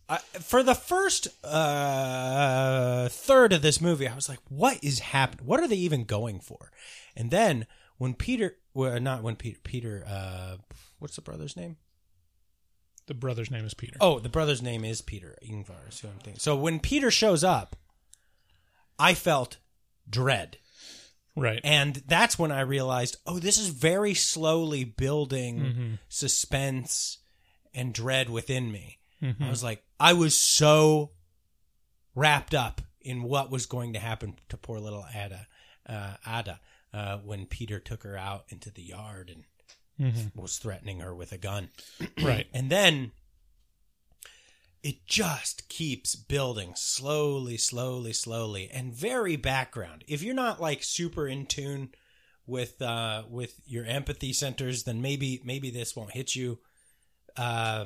I, for the first uh, third of this movie, I was like, "What is happening? What are they even going for?" And then when Peter, well, not when Peter, Peter, uh, what's the brother's name? The brother's name is Peter. Oh, the brother's name is Peter Ingvar. is who I'm thinking. So when Peter shows up, I felt dread. Right. And that's when I realized, oh, this is very slowly building Mm-hmm. suspense and dread within me. Mm-hmm. I was like, I was so wrapped up in what was going to happen to poor little Ada, uh, Ada, uh, when Peter took her out into the yard and Mm-hmm. was threatening her with a gun. Right. And then it just keeps building slowly, slowly, slowly, and very background. If you're not like super in tune with uh, with your empathy centers, then maybe maybe this won't hit you uh,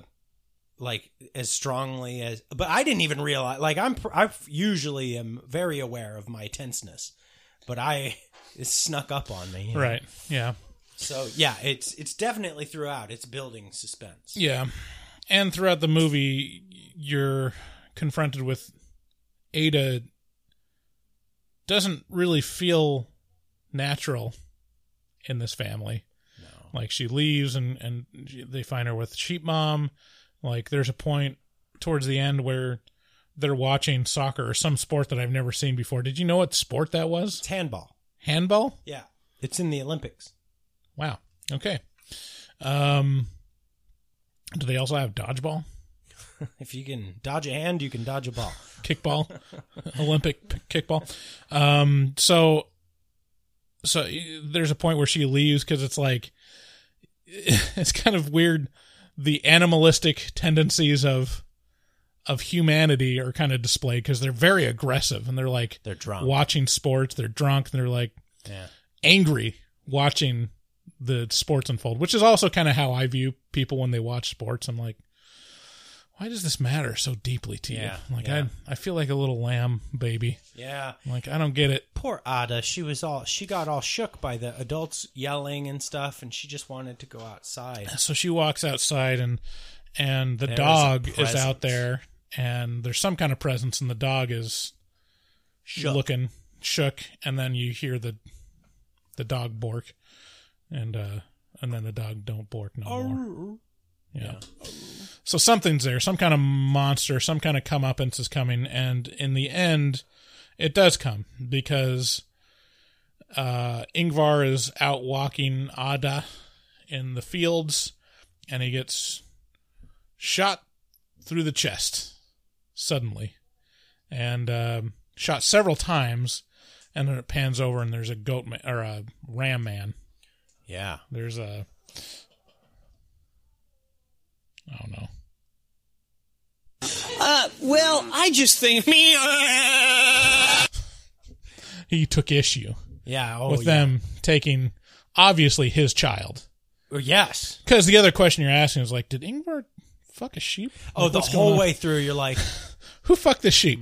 like as strongly as. But I didn't even realize. Like I'm, I usually am very aware of my tenseness, but I it snuck up on me. you know? Right. Yeah. So yeah, it's it's definitely throughout. It's building suspense. Yeah. And throughout the movie, you're confronted with Ada doesn't really feel natural in this family. No. Like she leaves and and they find her with sheep mom. Like there's a point towards the end where they're watching soccer or some sport that I've never seen before. Did you know what sport that was? It's handball. Handball? Yeah, it's in the Olympics. Wow. Okay. Um do they also have dodgeball? If you can dodge a hand, you can dodge a ball. kickball, Olympic kickball. Um, so, so there's a point where she leaves because it's like it's kind of weird. The animalistic tendencies of of humanity are kind of displayed because they're very aggressive and they're like They're drunk. watching sports. They're drunk and they're like Yeah. angry watching the sports unfold, which is also kind of how I view people when they watch sports. I'm like, why does this matter so deeply to Yeah, you? Like yeah. I, I feel like a little lamb baby. Yeah. Like I don't get it. Poor Ada, she was all she got all shook by the adults yelling and stuff, and she just wanted to go outside. So she walks outside and and the There's a dog is presence. out there and there's some kind of presence and the dog is Shook. looking shook and then you hear the the dog bork and uh and then the dog don't bork no more. Yeah. So something's there, some kind of monster, some kind of comeuppance is coming, and in the end, it does come because uh, Ingvar is out walking Ada in the fields, and he gets shot through the chest suddenly, and um, shot several times, and then it pans over, and there's a goat man, or a ram man. Yeah. There's a I don't know. Uh, well, I just think me. uh, He took issue Yeah. Oh, with yeah. them taking obviously his child. Oh, yes. Because the other question you're asking is like, did Ingvar fuck a sheep? Oh, Like, the whole way through, you're like, Who fucked the sheep?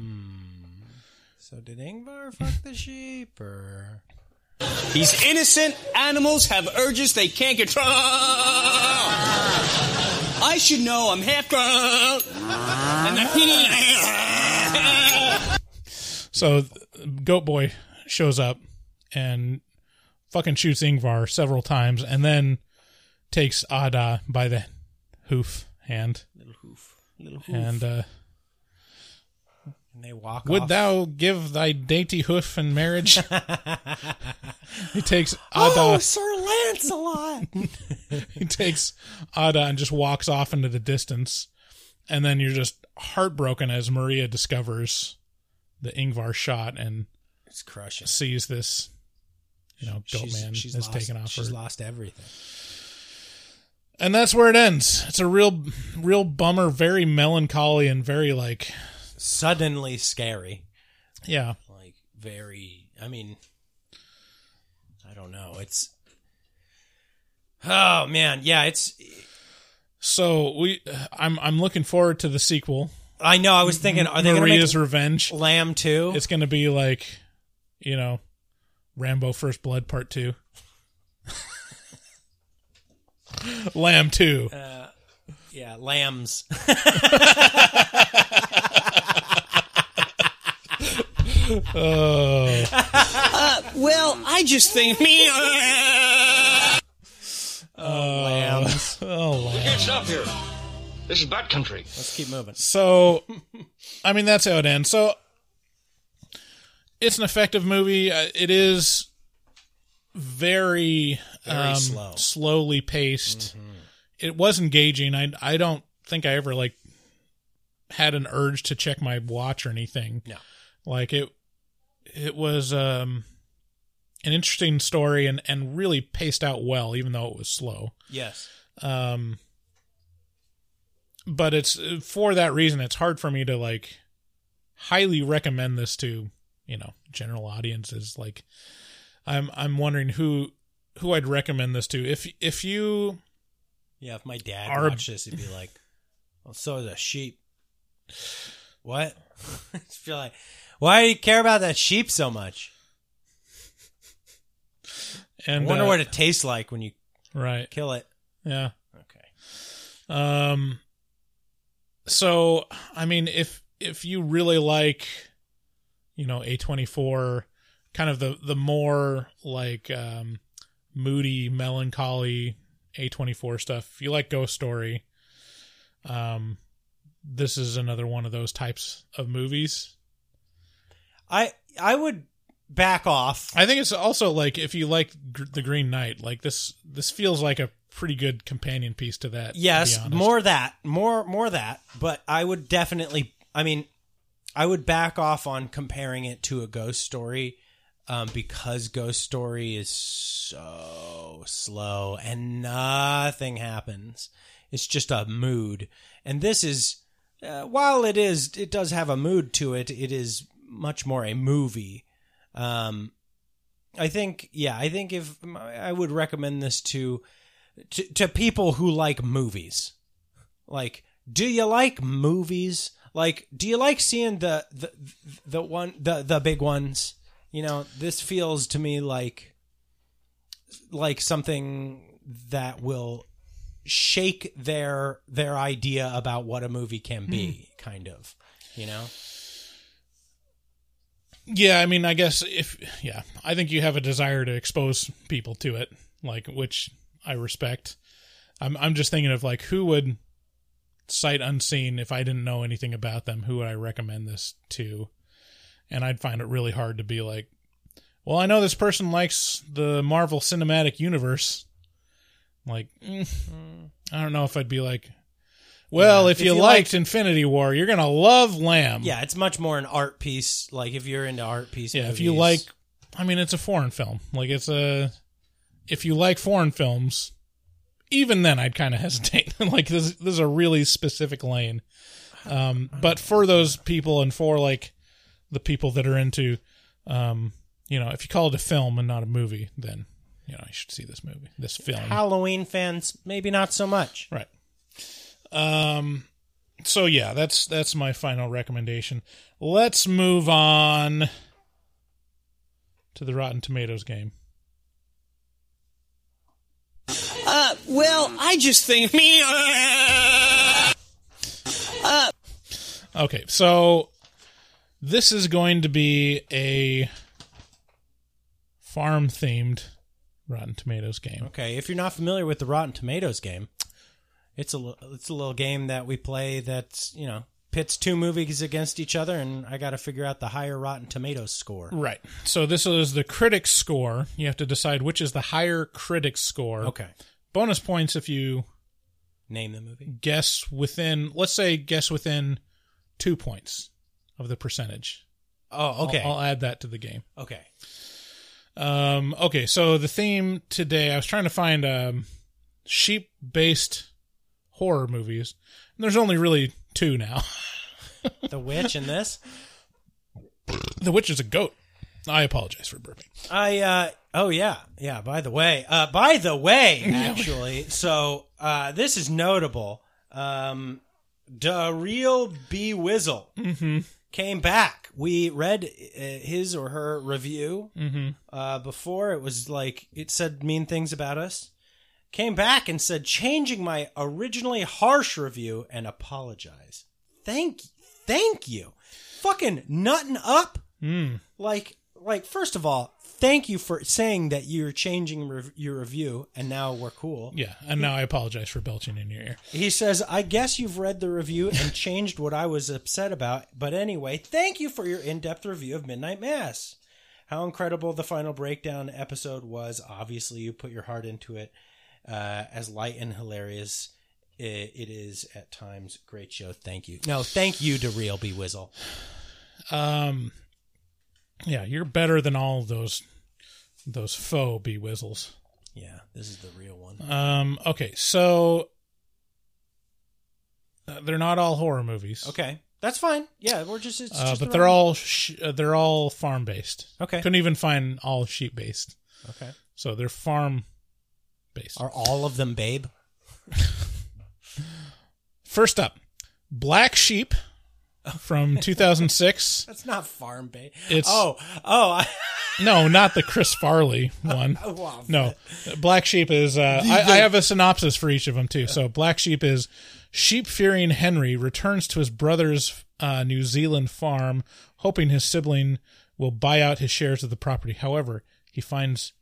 so did Ingvar fuck the sheep or? He's innocent. Animals have urges they can't control. I should know. I'm half grown. So Goat Boy shows up and fucking shoots Ingvar several times, and then takes Ada by the hoof hand, Little hoof. Little hoof. and uh, And they walk would off. thou give thy dainty hoof in marriage? he takes oh, Ada. Oh, Sir Lancelot. he takes Ada and just walks off into the distance, and then you're just heartbroken as Maria discovers the Ingvar shot and it's crushing. sees this, you know, goat She's, man she's is lost, taken off She's her, lost everything. and that's where it ends. It's a real, real bummer, very melancholy, and very like, Suddenly scary. yeah, Like very. I mean, I don't know. It's. Oh man, yeah. It's. So we, I'm I'm looking forward to the sequel. I know. I was thinking, are they going to Maria's Revenge. Lamb Two? It's going to be like, you know, Rambo First Blood Part Two. Lamb Two. Uh, yeah, lambs. Oh. Uh, well, I just think me. Oh, lambs. Oh, We can't stop here. This is bat country. Let's keep moving. So, I mean, that's how it ends. So, it's an effective movie. Uh, It is very, Very um, slow. slowly paced. It was engaging. I I don't think I ever like had an urge to check my watch or anything. No. Like it, it was um, an interesting story and and really paced out well, even though it was slow. Yes. Um, but it's for that reason it's hard for me to like highly recommend this to you know general audiences. Like, I'm I'm wondering who who I'd recommend this to. If if you Yeah, if my dad Are- watched this, he'd be like, "Well, so is a sheep." What? I feel like, why do you care about that sheep so much? and I wonder uh, what it tastes like when you right kill it. yeah Okay. Um. So I mean, if if you really like, you know, A24, kind of the the more like um, moody, melancholy A24 stuff. If you like Ghost Story, um, this is another one of those types of movies. I I would back off. I think it's also like if you like Gr- the Green Knight, like this this feels like a pretty good companion piece to that. Yes, honest. more that, more more that. But I would definitely. I mean, I would back off on comparing it to a ghost story, um, because Ghost Story is so slow and nothing happens. It's just a mood, and this is. Uh, while it is, it does have a mood to it. It is much more a movie. Um, I think, yeah, I think if I would recommend this to to, to people who like movies. Like, do you like movies? Like, do you like seeing the the the one the the big ones? You know, this feels to me like like something that will shake their their idea about what a movie can be, kind of. You know? Yeah, I mean, I guess if yeah, I think you have a desire to expose people to it, like which I respect. I'm I'm just thinking of like who would sight unseen if I didn't know anything about them, who would I recommend this to? And I'd find it really hard to be like, well, I know this person likes the Marvel Cinematic Universe. Like, mm, I don't know if I'd be like, well, Yeah, if, if you, you liked liked- Infinity War, you're gonna love Lamb. Yeah, it's much more an art piece. Like if you're into art piece, Yeah, if you like, I mean, it's a foreign film. Like it's a, if you like foreign films, even then I'd kind of hesitate. like this, this is a really specific lane. Um, but for those people and for like the people that are into, um, you know, if you call it a film and not a movie, then you know you should see this movie, this film. Halloween fans, maybe not so much. Right. Um so yeah, that's that's my final recommendation. Let's move on to the Rotten Tomatoes game. Uh, well, I just think me. Uh, Okay, so this is going to be a farm themed Rotten Tomatoes game. Okay, if you're not familiar with the Rotten Tomatoes game, it's a it's a little game that we play that's you know pits two movies against each other, and I got to figure out the higher Rotten Tomatoes score. Right. So this is the critics score. You have to decide which is the higher critics score. Okay, Bonus points if you name the movie. guess within let's say guess within 2 points of the percentage. Oh, okay, I'll, I'll add that to the game. okay. Um, okay, so the theme today, I was trying to find um, sheep based horror movies. And there's only really two now. The Witch in this. the Witch is a goat. I apologize for burping. I uh oh yeah yeah. By the way, uh by the way, actually, so uh this is notable. Um, the real B Wizzle came back. We read uh, his or her review uh, before. It was like it said mean things about us. Came back and said changing my originally harsh review and apologize. Thank thank you. Fucking nutting up Mm. Like, like first of all, thank you for saying that you're changing rev- your review, and now we're cool. Yeah, and now I apologize for belching in your ear. He says, I guess you've read the review and changed what I was upset about. But anyway, thank you for your in depth review of Midnight Mass. How incredible the final breakdown episode was. Obviously, you put your heart into it. Uh, as light and hilarious it, it is at times. Great show. Thank you. No, thank you to Real B Wizzle. Um, yeah, you're better than all of those those faux bee whistles. Yeah, this is the real one. Um, okay, so uh, they're not all horror movies. Okay, that's fine. Yeah, we're just. It's Uh, just but around- they're all sh- uh, they're all farm based. Okay. couldn't even find all sheep based. Okay. So they're farm Are all of them Babe? First up, Black Sheep from 2006. That's not Farm Babe. It's- oh oh. I, No, not the Chris Farley one. Wow. No, Black Sheep is. Uh, I, I have a synopsis for each of them too. So Black Sheep is sheep fearing Henry returns to his brother's uh, New Zealand farm, hoping his sibling will buy out his shares of the property. However, he finds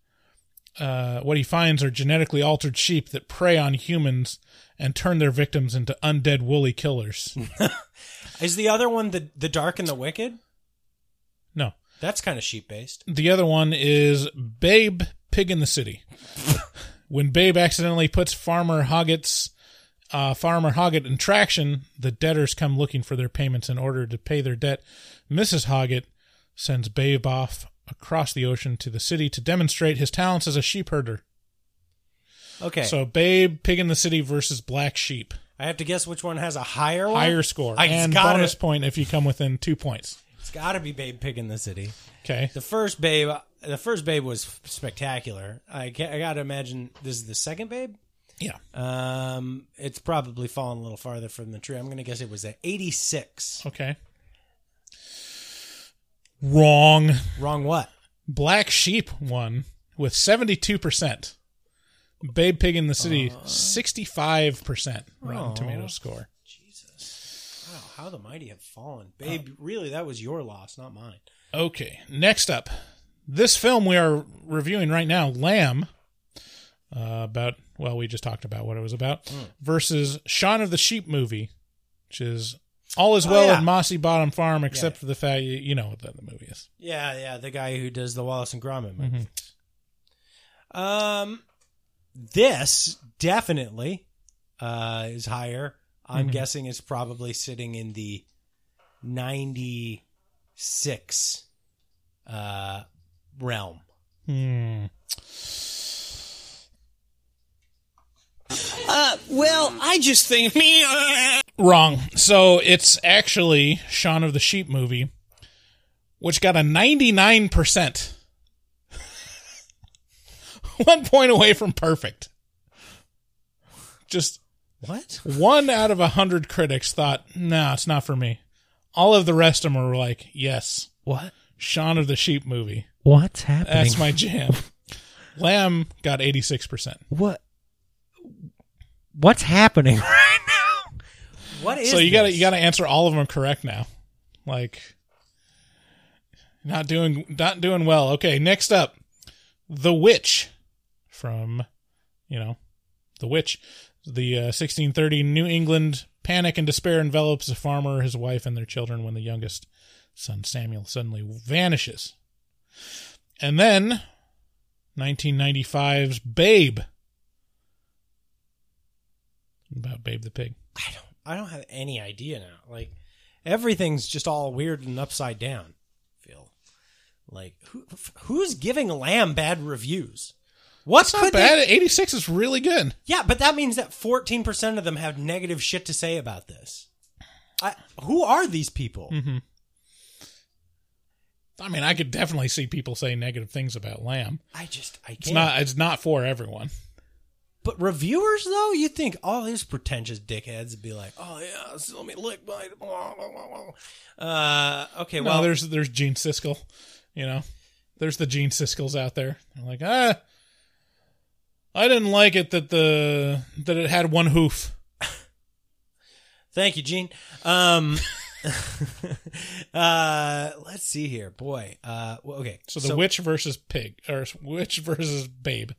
uh, what he finds are genetically altered sheep that prey on humans and turn their victims into undead woolly killers. is the other one the the Dark and the Wicked? No, That's kind of sheep based. The other one is Babe Pig in the City. when Babe accidentally puts Farmer Hoggett's uh, Farmer Hoggett in traction, the debtors come looking for their payments in order to pay their debt. Mrs. Hoggett sends Babe off across the ocean to the city to demonstrate his talents as a sheep herder. Okay. So Babe Pig in the City versus Black Sheep. I have to guess which one has a higher one? Higher score I, and gotta, bonus point if you come within two points. It's got to be Babe Pig in the City. Okay. The first Babe, the first Babe was spectacular. I I got to imagine this is the second Babe. Yeah. Um, it's probably fallen a little farther from the tree. I'm going to guess it was at 86. Okay. Wrong. Wrong what? Black Sheep won with 72%. Babe Pig in the City, 65% Rotten Aw. Tomatoes score. Wow, how the mighty have fallen. Babe, really, that was your loss, not mine. Okay, next up. This film we are reviewing right now, Lamb, uh, about, well, we just talked about what it was about, Hmm. versus Shaun of the Sheep movie, which is all is Oh, well yeah. at Mossy Bottom Farm, except for the fact you, you know what the, the movie is. Yeah, yeah, the guy who does the Wallace and Gromit Mm-hmm. Um, this definitely uh, is higher. I'm Mhm. guessing it's probably sitting in the 96 uh, realm. Hmm. Uh, well, I just think me. Wrong. So it's actually Shaun of the Sheep movie, which got a 99%. one point away from perfect. Just what? One out of a hundred critics thought, "No, it's not for me." All of the rest of them were like, "Yes." What? Shaun of the Sheep movie. What's happening? That's my jam. Lamb got eighty six percent. What? What's happening right now? What is So you got to you got to answer all of them correct now. Like, not doing not doing well. Okay, next up, The Witch from, you know, The Witch. The uh, 1630 New England panic and despair envelops a farmer, his wife, and their children when the youngest son Samuel suddenly vanishes. And then 1995's Babe. About Babe the Pig. I don't. I don't have any idea now. Like everything's just all weird and upside down. Phil, like who who's giving Lamb bad reviews? What's Not bad. 86 is really good. Yeah, but that means that fourteen percent of them have negative shit to say about this. I, who are these people? Mm-hmm. I mean, I could definitely see people say negative things about Lamb. I just I can't. It's not. It's not for everyone. But reviewers, though, you think all these pretentious dickheads would be like, "Oh yeah, so let me lick my." blah, blah, blah, blah." Uh, okay, No, well, there's there's Gene Siskel. You know, there's the Gene Siskels out there. They're like, ah, I didn't like it that the that it had one hoof. Thank you, Gene. Um, uh, let's see here, boy. Uh, well, okay. So the witch versus pig, or witch versus babe.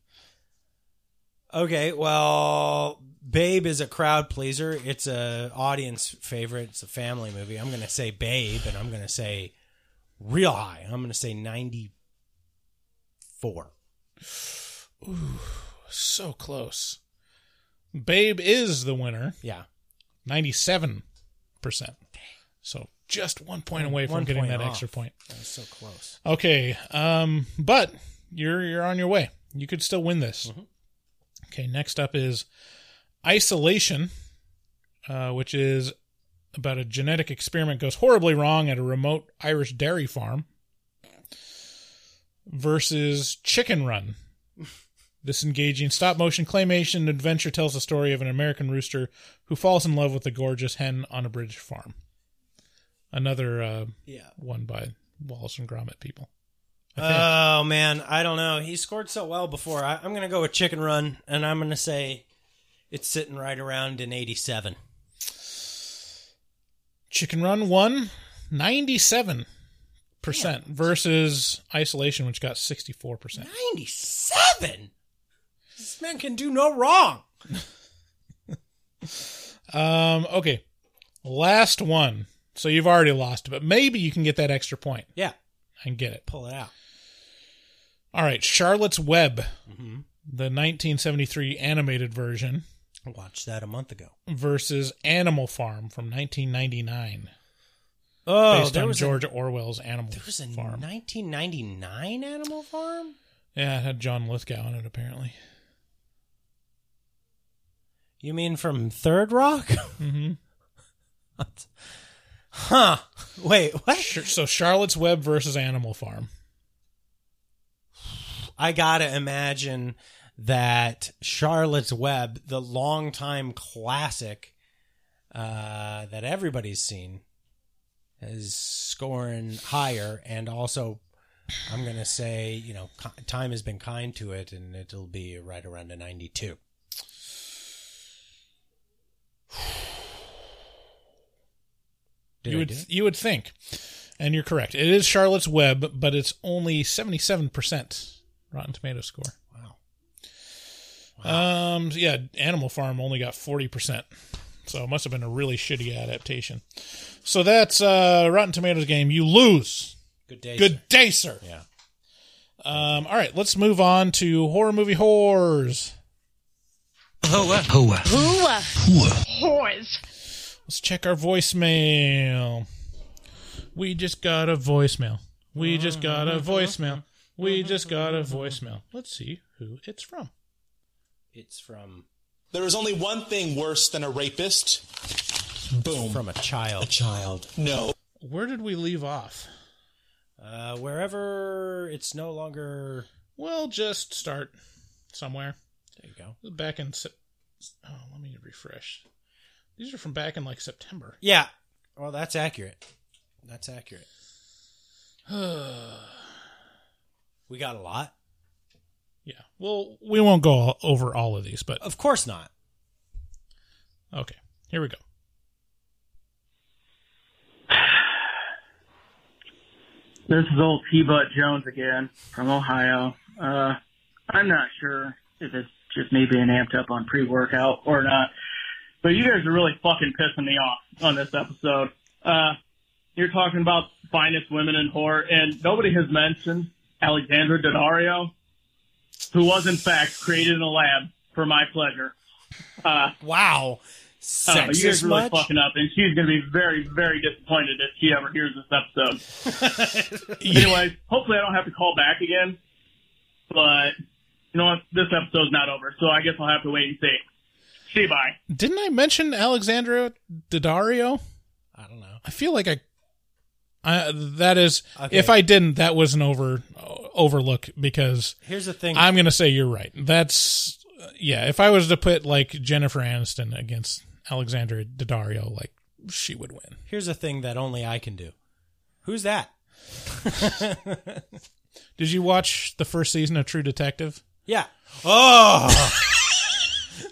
Okay, well, Babe is a crowd pleaser. It's a audience favorite. It's a family movie. I'm going to say Babe, and I'm going to say real high. I'm going to say 94. Ooh, so close. Babe is the winner. Yeah. 97%. So just one point away from One getting that off. extra point. That was so close. Okay, um, but you're you're on your way. You could still win this. Mm-hmm. Okay, next up is isolation, uh, which is about a genetic experiment goes horribly wrong at a remote Irish dairy farm. Versus Chicken Run. This engaging stop motion claymation adventure tells the story of an American rooster who falls in love with a gorgeous hen on a British farm. Another uh, Yeah. one by Wallace and Gromit people. Oh man, I don't know. He scored so well before. I, I'm going to go with Chicken Run, and I'm going to say it's sitting right around in 87. Chicken Run won 97% versus Isolation, which got 64%. 97. This man can do no wrong. Um, okay. Last one. So you've already lost, but maybe you can get that extra point Yeah, and get it. pull it out. All right. Charlotte's Web, Mm-hmm. the 1973 animated version, I watched that a month ago. versus Animal Farm from 1999, Oh, based there on was George a, Orwell's Animal there was a Farm. 1999 Animal Farm. Yeah, it had John Lithgow in it, apparently. You mean from Third Rock? Mm-hmm. huh? Wait, what? So Charlotte's Web versus Animal Farm. I gotta imagine that Charlotte's Web, the longtime classic uh, that everybody's seen, is scoring higher, and also I'm gonna say you know time has been kind to it, and it'll be right around a 92. Did you would you would think, and you're correct. It is Charlotte's Web, but it's only seventy seven percent Rotten Tomato score. Wow. Um, yeah, Animal Farm only got forty percent, so it must have been a really shitty adaptation. So that's uh, Rotten Tomatoes game. You lose. Good day. Good sir. day, sir. Yeah. Um, all right, let's move on to horror movie whores. Whores. Let's check our voicemail. We just got a voicemail. We just got a voicemail. We just got a voicemail. Let's see who it's from. It's from There is only one thing worse than a rapist. Boom. from a child. a child. child. No. Where did we leave off? Uh, wherever it's no longer. Well, just start somewhere. There you go. Back in. Sep- Oh, let me refresh. These are from back in like September. Yeah. Well, that's accurate. That's accurate. we got a lot. Yeah. Well, we won't go all- over all of these, but Of course not. okay. Here we go. This is old T-Butt Jones again from Ohio. Uh, I'm not sure if it's just me being amped up on pre-workout or not, but you guys are really fucking pissing me off on this episode. Uh, you're talking about finest women in horror, and nobody has mentioned Alexandra Daddario, who was in fact created in a lab for my pleasure. Uh, Wow. uh, you guys are really much? fucking up, and she's going to be very, very disappointed if she ever hears this episode. Anyways, hopefully I don't have to call back again. But you know what? This episode's not over, so I guess I'll have to wait and see. See you, bye. Didn't I mention Alexandra Daddario? I don't know. I feel like I. I that is, Okay. if I didn't, that was an over overlook because Here's the thing. I'm gonna say you're right. That's yeah. If I was to put like Jennifer Aniston against Alexandra Daddario, like she would win. Here's the thing that only I can do. Who's that? Did you watch the first season of True Detective? Yeah. Oh.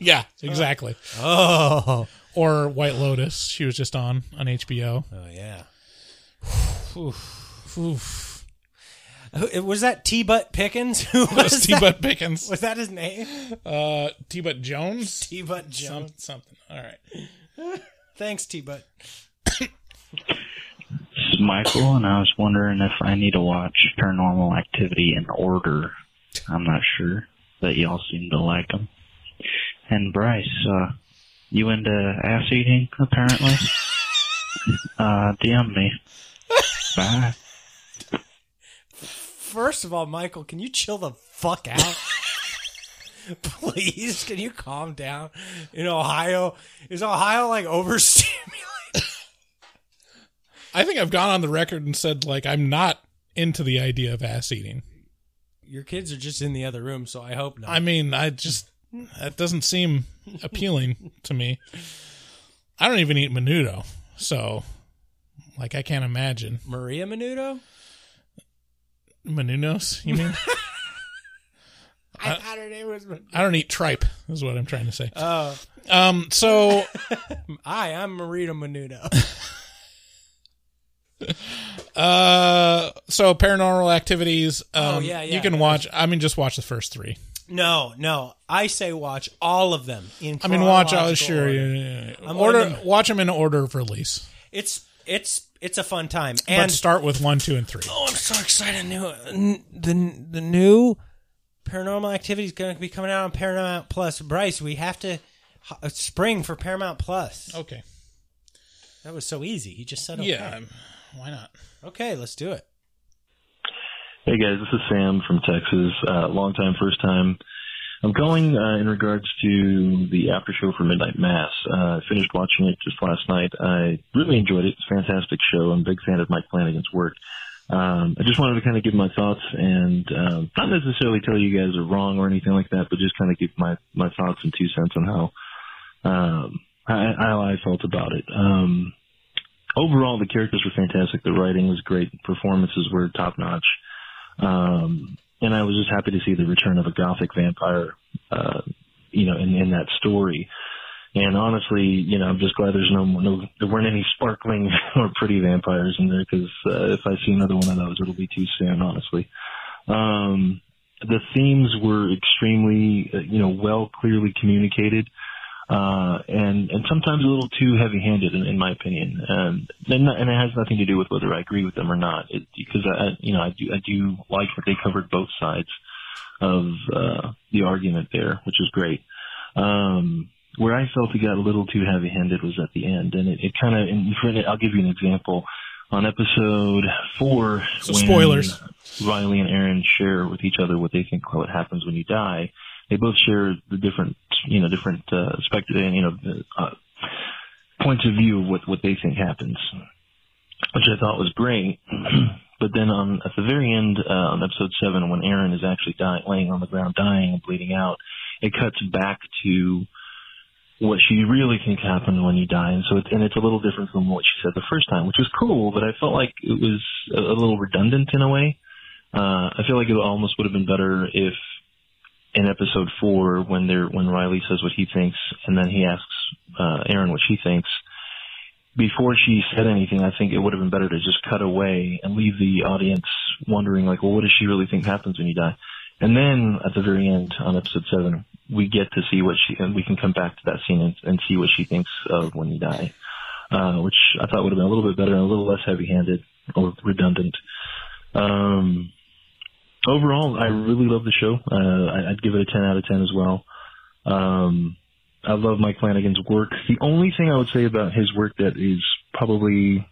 Yeah, exactly. Oh. Or White Lotus. She was just on on HBO. Oh yeah. Oof. Oof. Was that T Butt Pickens? Who was was T Butt Pickens. Was that his name? Uh, T Butt Jones. T Butt Jones. Some, something. All right. Thanks, T Butt. This is Michael, and I was wondering if I need to watch Paranormal Activity in order. I'm not sure, but y'all seem to like them. And Bryce, uh, you into ass eating, apparently? uh, DM me. Bye. First of all, Michael, can you chill the fuck out? Please, can you calm down? In Ohio, is Ohio like overstimulated? I think I've gone on the record and said like I'm not into the idea of ass eating. Your kids are just in the other room, so I hope not. I mean, I just that doesn't seem appealing to me. I don't even eat menudo, so like I can't imagine Maria Menudo. menudos. You mean? I thought her name was. I don't eat tripe. Is what I'm trying to say. Oh, Um. So hi, I'm Marita Menudo. Uh, so paranormal activities. Um, Oh, yeah, yeah. You can watch. I mean, just watch the first three. No, no. I say watch all of them in. I mean, watch. Oh, chronological sure. order. yeah, yeah, yeah. I'm Order. one of them- Watch them in order of release. It's it's it's a fun time, but and start with one, two, and three. oh, I'm so excited! New n- the the new Paranormal Activity is going to be coming out on Paramount Plus. Bryce, we have to h- spring for Paramount Plus. Okay. That was so easy. He just said okay. Yeah. um, Why not? Okay, let's do it. Hey guys, this is Sam from Texas. Uh, long time, first time. I'm calling uh, in regards to the after show for Midnight Mass. Uh, I finished watching it just last night. I really enjoyed it. It's a fantastic show. I'm a big fan of Mike Flanagan's work. Um, I just wanted to kind of give my thoughts and um, not necessarily tell you guys are wrong or anything like that, but just kind of give my my thoughts and two cents on how um, how, how I felt about it. Um, overall, the characters were fantastic. The writing was great. Performances were top notch. Um, and I was just happy to see the return of a gothic vampire, uh, you know, in, in that story. And honestly, you know, I'm just glad there's no, no, there weren't any sparkling or pretty vampires in there because uh, if I see another one of those, it'll be too soon, honestly. Um, the themes were extremely, uh, you know, well, clearly communicated uh, and and sometimes a little too heavy-handed, in, in my opinion. And and, and it has nothing to do with whether I agree with them or not, it, because I, you know, I do I do like that they covered both sides of uh, the argument there, which is great. Um, where I felt it got a little too heavy-handed was at the end, and it, it kind of. I'll give you an example. On episode four, So when spoilers. Riley and Erin share with each other what they think what happens when you die. They both share the different, you know, different uh, spectrum, you know, uh, points of view of what what they think happens, which I thought was great. but then on at the very end, uh, on episode seven, when Erin is actually dying, laying on the ground, dying and bleeding out, it cuts back to what she really thinks happened when you die, and so it's and it's a little different from what she said the first time, which was cool. But I felt like it was a, a little redundant in a way. Uh, I feel like it almost would have been better if in episode four when they're when Riley says what he thinks and then he asks uh, Erin what she thinks. Before she said anything, I think it would have been better to just cut away and leave the audience wondering, like, well, what does she really think happens when you die? And then at the very end on episode seven, we get to see what she, and we can come back to that scene and, and see what she thinks of when you die, uh, which I thought would have been a little bit better and a little less heavy-handed or redundant. Um, overall, I really love the show. Uh, I'd give it a 10 out of 10 as well. Um, I love Mike Flanagan's work. The only thing I would say about his work that is probably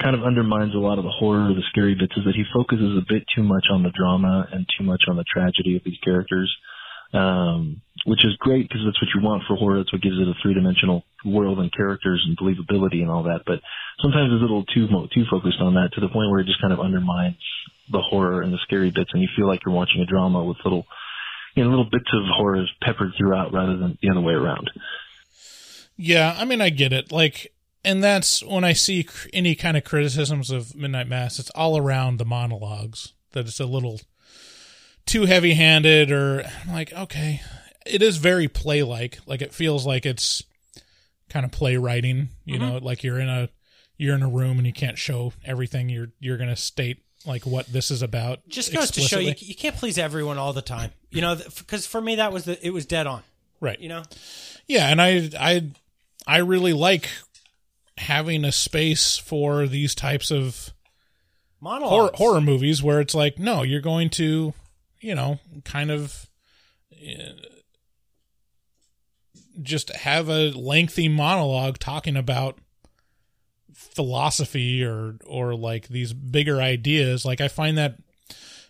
kind of undermines a lot of the horror, the scary bits, is that he focuses a bit too much on the drama and too much on the tragedy of these characters. Um, which is great because that's what you want for horror. That's what gives it a three-dimensional world and characters and believability and all that. But sometimes it's a little too too focused on that to the point where it just kind of undermines the horror and the scary bits, and you feel like you're watching a drama with little, you know, little bits of horror peppered throughout rather than the other way around. Yeah, I mean, I get it. Like, and that's when I see cr- any kind of criticisms of Midnight Mass, it's all around the monologues. That it's a little too heavy handed, or I'm like, okay. it is very play like. Like it feels like it's kind of playwriting. You mm-hmm. know, like you're in a you're in a room and you can't show everything. You're you're gonna state like what this is about. Just goes to show you you can't please everyone all the time. You know, because for me that was the it was dead on. Right. You know. Yeah, and I I I really like having a space for these types of horror, horror movies where it's like, no, you're going to, you know, kind of uh, just have a lengthy monologue talking about philosophy or or like these bigger ideas. Like I find that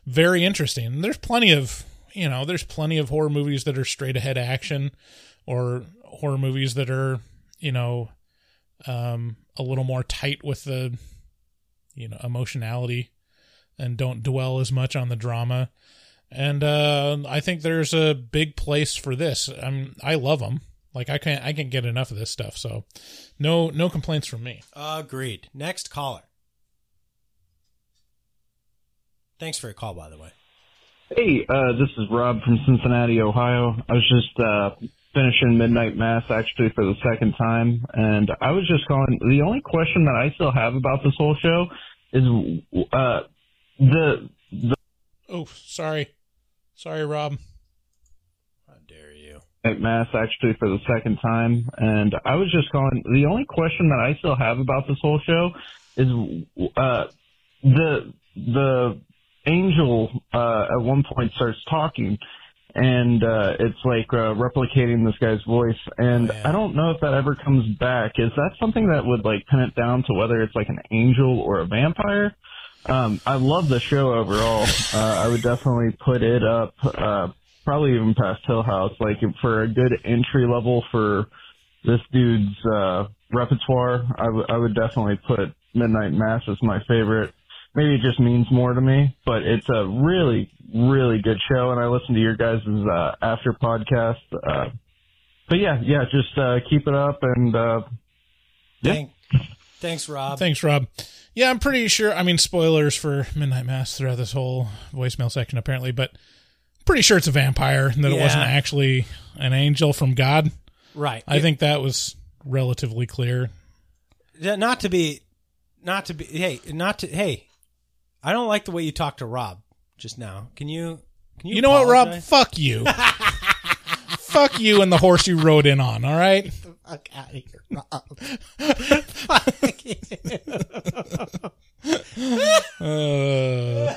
very interesting. There's plenty of you know, there's plenty of horror movies that are straight ahead action or horror movies that are, you know, um, a little more tight with the, you know, emotionality and don't dwell as much on the drama. And uh, I think there's a big place for this. I'm, I love them. Like I can't, I can't get enough of this stuff. So, no, no complaints from me. Agreed. Next caller. Thanks for your call, by the way. Hey, uh, this is Rob from Cincinnati, Ohio. I was just uh, finishing Midnight Mass actually for the second time, and I was just calling. The only question that I still have about this whole show is uh, the the Oh, sorry, sorry, Rob. Midnight Mass actually for the second time, and I was just calling. The only question that I still have about this whole show is uh, the the angel uh, at one point starts talking, and uh, it's like uh, replicating this guy's voice, and I don't know if that ever comes back. Is that something that would like pin it down to whether it's like an angel or a vampire? Um, I love the show overall. Uh, I would definitely put it up, uh, probably even past Hill House, like for a good entry level for this dude's uh, repertoire. I, w- I would definitely put Midnight Mass as my favorite. Maybe it just means more to me, but it's a really, really good show, and I listen to your guys' uh, after podcast. Uh, but yeah, yeah, just uh, keep it up, and uh, yeah. Thank, thanks, Rob. Thanks, Rob. Yeah, I'm pretty sure. I mean, spoilers for Midnight Mass throughout this whole voicemail section, apparently, but pretty sure it's a vampire and that it wasn't actually an angel from God. Right. I It- think that was relatively clear. Yeah, not to be, not to be. Hey, not to. Hey, I don't like the way you talked to Rob just now. Can you? Can you? You know what, Rob? apologize? Fuck you. Fuck you and the horse you rode in on, all right? Fuck out of here, Rob. Fuck you. Uh.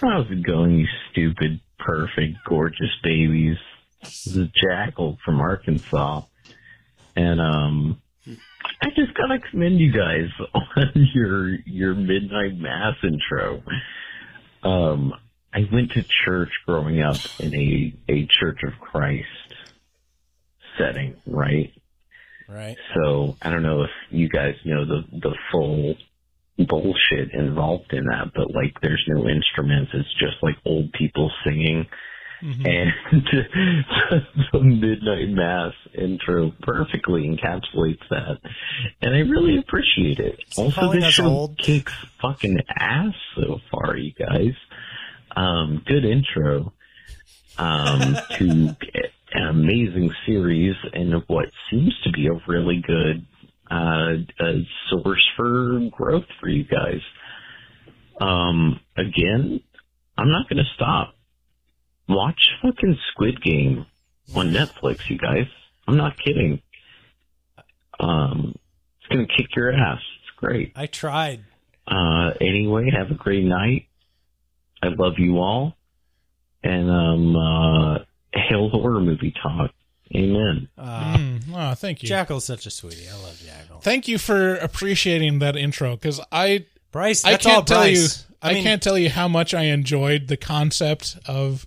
How's it going, you stupid, perfect, gorgeous babies? This is Jackal from Arkansas. And um I just gotta commend you guys on your your midnight mass intro. Um I went to church growing up in a, a Church of Christ setting, right? Right. So I don't know if you guys know the the full bullshit involved in that, but like there's no instruments. It's just like old people singing. And the midnight mass intro perfectly encapsulates that, and I really appreciate it. Also, this show old? kicks fucking ass so far, you guys. Um, good intro um, to an amazing series and what seems to be a really good uh, uh, source for growth for you guys. Um, again, I'm not going to stop. Watch fucking Squid Game on Netflix, you guys. I'm not kidding. Um, it's going to kick your ass. It's great. I tried. Uh, anyway, have a great night. I love you all. And, um, uh, hail horror movie talk. Amen. Uh, mm, oh, thank you. Jackal's such a sweetie. I love Jackal. Thank you for appreciating that intro because I Bryce, I can't all tell Bryce. you I I, mean- can't tell you how much I enjoyed the concept of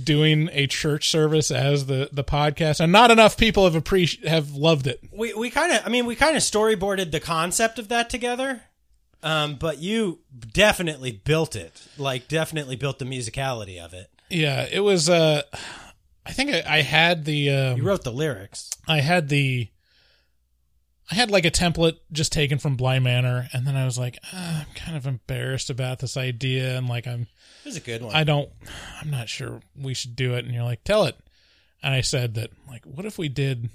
doing a church service as the the podcast, and not enough people have appreci- have loved it. We we kind of I mean we kind of storyboarded the concept of that together. Um, but you definitely built it. Like definitely built the musicality of it. Yeah, it was. Uh, I think I, I had the. Um, You wrote the lyrics. I had the. I had like a template just taken from Bly Manor, and then I was like, ah, I'm kind of embarrassed about this idea, and like I'm, This is a good one. I don't, I'm not sure we should do it. And you're like, tell it. And I said that, like, what if we did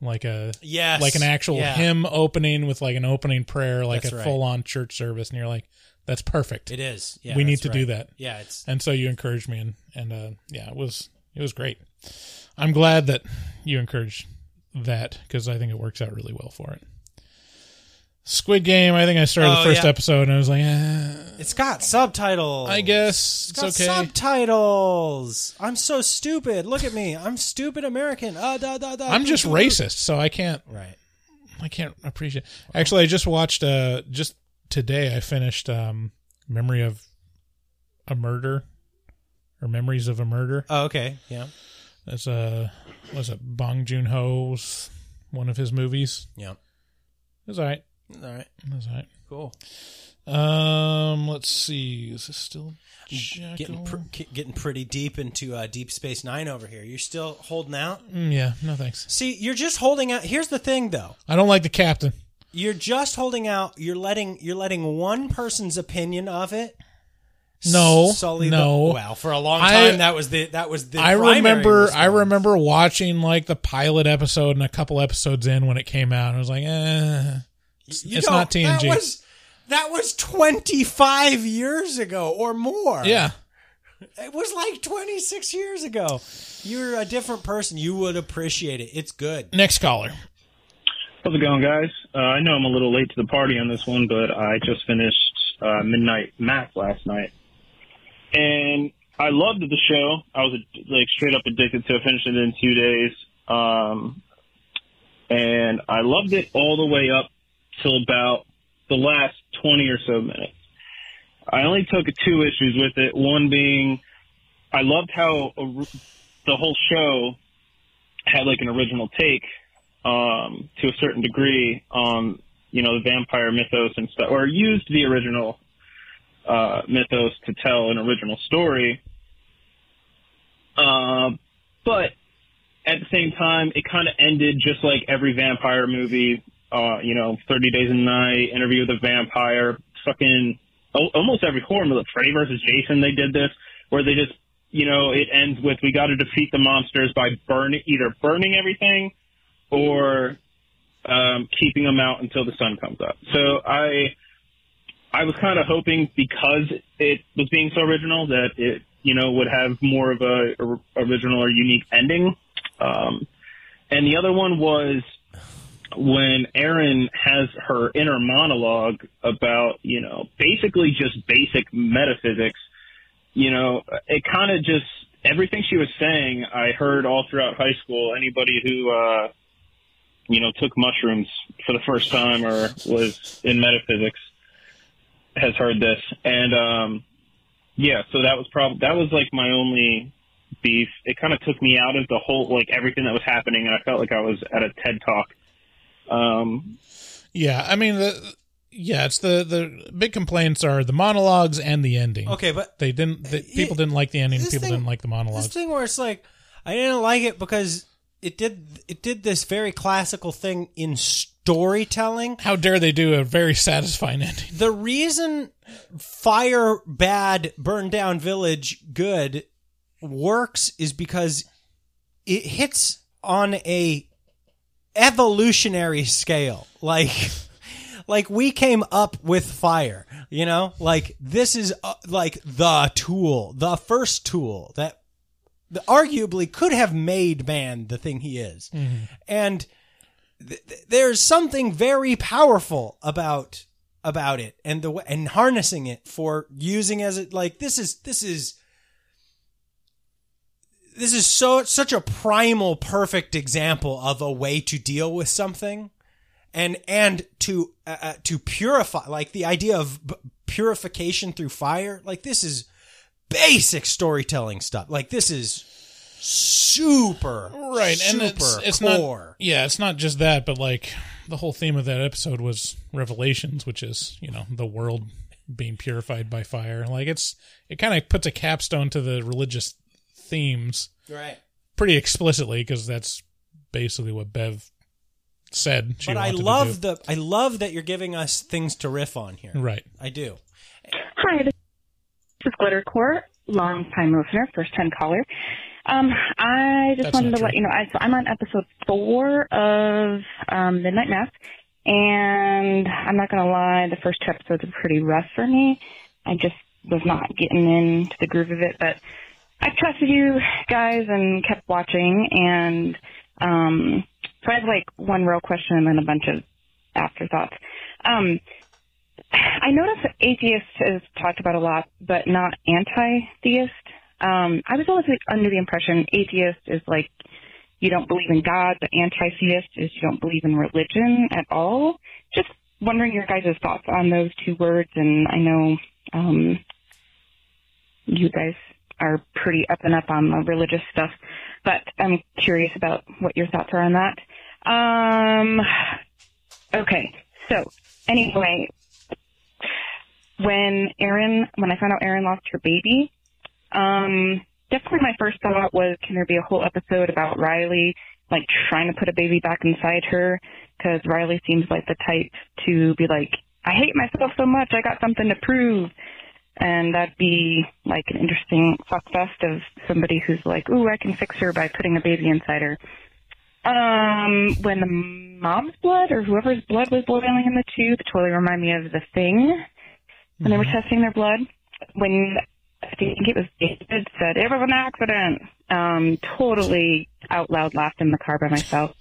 like a Yes. like an actual Yeah. hymn opening with like an opening prayer, like That's a right. full on church service, and you're like, that's perfect. It is. Yeah, we need to do that. Yeah, it's- and so you encouraged me, and and uh, yeah, it was it was great. I'm glad that you encouraged that because I think it works out really well for it. Squid Game. I think I started Oh, the first yeah. episode and I was like, eh, It's got subtitles. I guess It's it's, got okay. subtitles. I'm so stupid. Look at me. I'm stupid American. Uh, da, da, da, I'm just racist, so I can't. Right. I can't appreciate. Actually, I just watched. Uh, just today, I finished um, "Memory of a Murder" or "Memories of a Murder." Oh, okay. Yeah. That's a was it Bong Joon Ho's one of his movies? Yeah. It was all right. All right. It was all right. Cool. Um, let's see. Is this still Getting pr- getting pretty deep into uh, Deep Space Nine over here. You're still holding out. Mm, yeah, no thanks. See, you're just holding out. Here's the thing, though. I don't like the captain. You're just holding out. You're letting you're letting one person's opinion of it. No, sully no. The, well, for a long I- time, that was the that was the. I remember response. I remember watching like the pilot episode and a couple episodes in when it came out. And I was like, eh, it's, it's don't- not TNG. That was that was 25 years ago or more. yeah, It was like 26 years ago. You're a different person. You would appreciate it. It's good. next caller. How's it going, guys? Uh, I know I'm a little late to the party on this one, but I just finished uh, Midnight Mass last night, and I loved the show. I was like straight up addicted to it. Finished it in two days, um, and I loved it all the way up till about the last 20 or so minutes. I only took two issues with it. One being, I loved how a, the whole show had like an original take um, to a certain degree on you know the vampire mythos and stuff, or used the original uh, mythos to tell an original story. Uh, but at the same time, it kind of ended just like every vampire movie. Uh, you know, Thirty Days a Night, Interview with a Vampire, fucking al- almost every horror movie, Freddy versus Jason, they did this, where they just, you know, it ends with we got to defeat the monsters by burning, either burning everything or um, keeping them out until the sun comes up. So I, I was kind of hoping because it was being so original that it, you know, would have more of a, or- original or unique ending. Um, and the other one was when Erin has her inner monologue about, you know, basically just basic metaphysics, you know, it kind of just, everything she was saying, I heard all throughout high school. Anybody who, uh, you know, took mushrooms for the first time or was in metaphysics has heard this. And, um, yeah, so that was probably, that was like my only beef. It kind of took me out of the whole, like everything that was happening. And I felt like I was at a TED talk. Um, Yeah, I mean the yeah, it's the the big complaints are the monologues and the ending. Okay, but they didn't. The, people didn't like the ending. People thing- didn't like the monologues. This thing where it's like I didn't like it because it did it did this very classical thing in storytelling. How dare they do a very satisfying ending? The reason fire bad burn down village good works is because it hits on a evolutionary scale. Like like we came up with fire, you know? Like this is uh, like the tool, the first tool that that arguably could have made man the thing he is. And th- th- there's something very powerful about about it and the and harnessing it for using as it like this is this is this is so such a primal perfect example of a way to deal with something and and to uh, uh, to purify like the idea of purification through fire. Like this is basic storytelling stuff. Like this is super right and it's, super it's core. not yeah it's not just that but like the whole theme of that episode was revelations which is you know the world being purified by fire like it's it kind of puts a capstone to the religious themes right pretty explicitly because that's basically what bev said she but I wanted to love do. the I love that you're giving us things to riff on here. Right. I do. Hi, this is Glitter Core, long time listener, first time caller. Um, I just That's wanted to let you know, I, so I'm on episode four of um, Midnight Mass, and I'm not going to lie, the first two episodes are pretty rough for me. I just was not getting into the groove of it, but I trusted you guys and kept watching, and um, so I have like one real question and then a bunch of afterthoughts. Um, I noticed that atheist is talked about a lot, but not anti-theist. Um, I was always like under the impression atheist is like you don't believe in God, but anti-theist is you don't believe in religion at all. Just wondering your guys' thoughts on those two words, and I know um, you guys are pretty up and up on the religious stuff, but I'm curious about what your thoughts are on that. Um, okay, so anyway, when Erin, when I found out Erin lost her baby, um, definitely my first thought was, can there be a whole episode about Riley, like trying to put a baby back inside her? Because Riley seems like the type to be like, I hate myself so much, I got something to prove. And that'd be like an interesting fuck fest of somebody who's like, ooh, I can fix her by putting a baby inside her. Um, when the mom's blood or whoever's blood was boiling in the tube, totally reminded me of the thing when they were testing their blood. When I think it was David said it was an accident. Um, totally out loud laughed in the car by myself.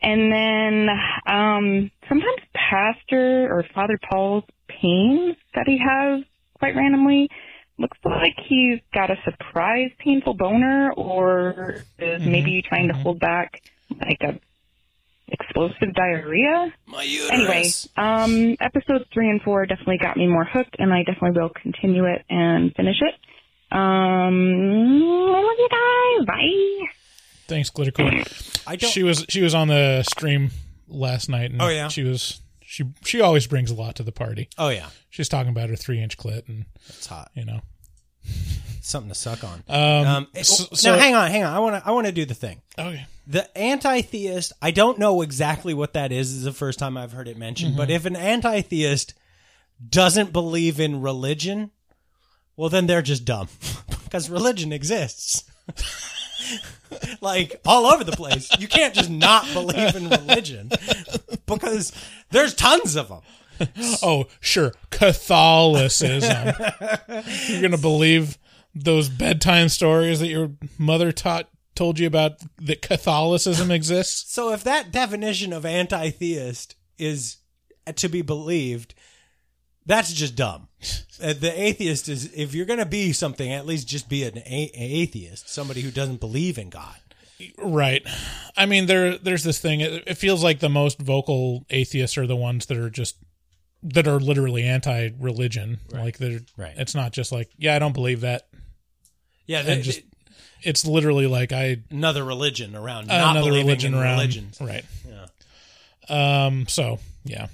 And then um, sometimes Pastor or Father Paul's pain that he has quite randomly looks like he's got a surprise painful boner or is maybe trying to hold back like a explosive diarrhea. My Anyway, um, episodes three and four definitely got me more hooked, and I definitely will continue it and finish it. Um, I love you guys. Bye. Thanks, Glittercore. I don't- She was she was on the stream last night. And Oh, yeah? She was she she always brings a lot to the party. Oh, yeah. She's talking about her three inch clit and That's hot. You know. Something to suck on. Um, it- so- now, so- hang on, hang on. I want to I want to do the thing. Okay. The anti-theist. I don't know exactly what that is. This is the first time I've heard it mentioned. But Mhm. if an anti-theist doesn't believe in religion, well, then they're just dumb because religion exists. like all over the place. You can't just not believe in religion because there's tons of them. oh, sure. Catholicism. You're going to believe those bedtime stories that your mother taught told you about that Catholicism exists? So if that definition of anti-theist is to be believed, that's just dumb. Uh, the atheist is if you're going to be something, at least just be an a- atheist, somebody who doesn't believe in God. Right. I mean, there there's this thing. It, it feels like the most vocal atheists are the ones that are just that are literally anti-religion. Like they're Right. It's not just like, yeah, I don't believe that. Yeah, and they- just it's literally like I Another religion around not another believing religion in around. religions. Right. Yeah. Um. So yeah,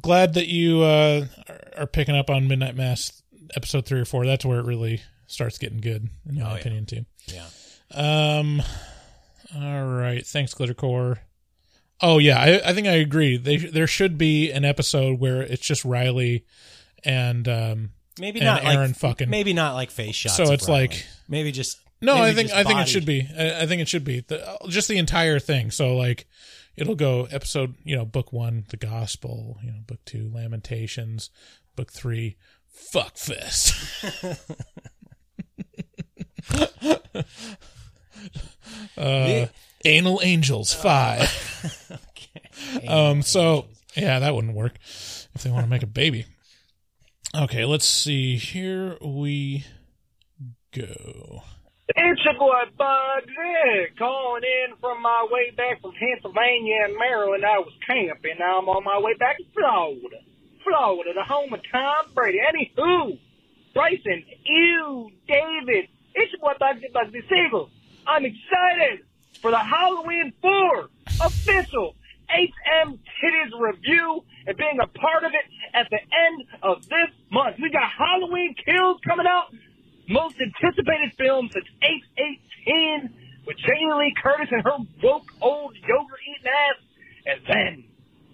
glad that you uh, are- are picking up on Midnight Mass episode three or four. That's where it really starts getting good, in my Oh, yeah. opinion, too. Yeah. Um. All right. Thanks, Glittercore. Oh yeah, I, I think I agree. They there should be an episode where it's just Riley and um Maybe and not Erin like fucking maybe not like face shots. So it's Riley. like maybe just no, maybe I think I think it should be. I, I think it should be the, just the entire thing. So like, it'll go episode, you know, book one, the gospel, you know, book two, Lamentations, book three, fuck fest. uh, Anal Angels five. Um. So yeah, that wouldn't work if they want to make a baby. Okay, let's see. Here we go. It's your boy Bugsy calling in from my way back from Pennsylvania and Maryland. I was camping. Now I'm on my way back to Florida. Florida, the home of Tom Brady. Anywho, Bryson, you, David, it's your boy Bugsy Bugsy Siegel. I'm excited for the Halloween 4 official HM Titties review and being a part of it at the end of this month. We got Halloween Kills coming out most anticipated film since 818 with Jamie Lee Curtis and her woke old yogurt eating ass and then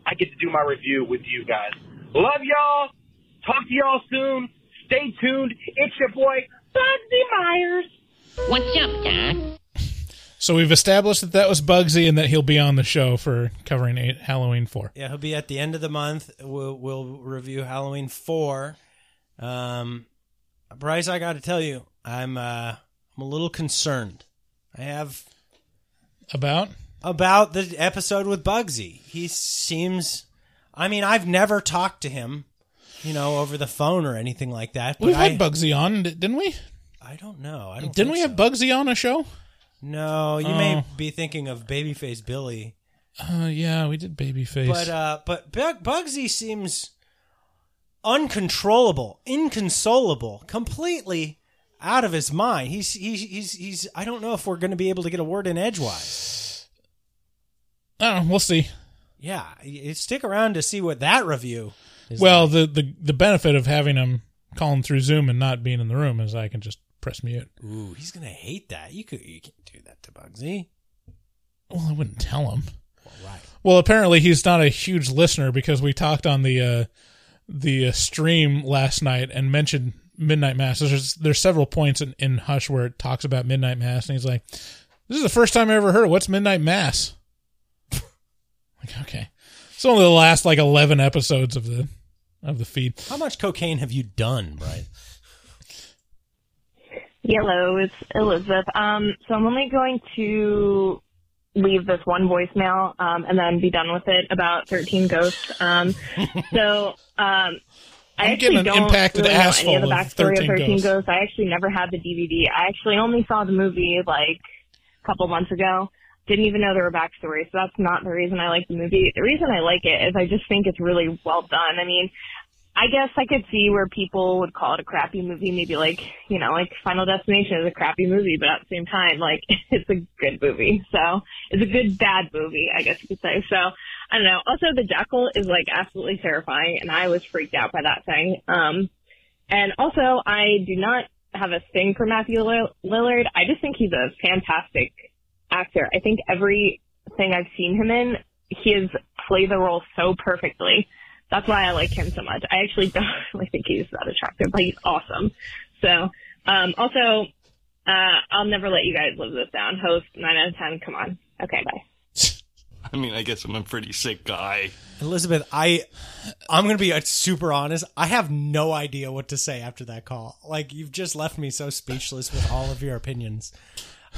I get to do my review with you guys. Love y'all. Talk to y'all soon. Stay tuned. It's your boy, Bugsy Myers. What's up, Doc? So we've established that that was Bugsy and that he'll be on the show for covering eight, Halloween 4. Yeah, he'll be at the end of the month. We'll, we'll review Halloween 4. Um, Bryce, I got to tell you, I'm uh, I'm a little concerned. I have About? about the episode with Bugsy. He seems. I mean, I've never talked to him, you know, over the phone or anything like that. We've I, had Bugsy on, didn't we? I don't know. I don't Didn't we have Bugsy on a show? No, you may Oh. be thinking of Babyface Billy. Uh, yeah, we did Babyface. But uh, but Bug- Bugsy seems uncontrollable, inconsolable, completely out of his mind. He's he's he's he's. I don't know if we're going to be able to get a word in edgewise. I we'll see. Yeah, y- stick around to see what that review. is Well, the, the the benefit of having him calling through Zoom and not being in the room is I can just press mute. Ooh, he's gonna hate that. You could you can't do that to Bugsy. Well, I wouldn't tell him. Well, right. Well, apparently he's not a huge listener because we talked on the uh, the uh, stream last night and mentioned Midnight Mass. There's there's several points in, in Hush where it talks about Midnight Mass, and he's like, "This is the first time I ever heard. It. What's Midnight Mass?" like, okay, it's only the last like eleven episodes of the of the feed. How much cocaine have you done, Brian? Hello, it's Elizabeth. Um, so I'm only going to leave this one voicemail um, and then be done with it about 13 Ghosts. Um, so um, I actually don't impacted really know any of the backstory 13 of 13 Ghosts. Ghosts. I actually never had the DVD. I actually only saw the movie like a couple months ago. Didn't even know there were backstories, so that's not the reason I like the movie. The reason I like it is I just think it's really well done. I mean, I guess I could see where people would call it a crappy movie, maybe like, you know, like Final Destination is a crappy movie, but at the same time, like, it's a good movie. So, it's a good bad movie, I guess you could say. So, I don't know. Also, the jackal is like absolutely terrifying, and I was freaked out by that thing. Um, and also, I do not have a thing for Matthew Lill- Lillard. I just think he's a fantastic actor. I think everything I've seen him in, he has played the role so perfectly. That's why I like him so much. I actually don't really think he's that attractive, but he's awesome. So, um, also, uh, I'll never let you guys live this down. Host, 9 out of 10, come on. Okay, bye. I mean, I guess I'm a pretty sick guy. Elizabeth, I I'm gonna be uh, super honest. I have no idea what to say after that call. Like you've just left me so speechless with all of your opinions.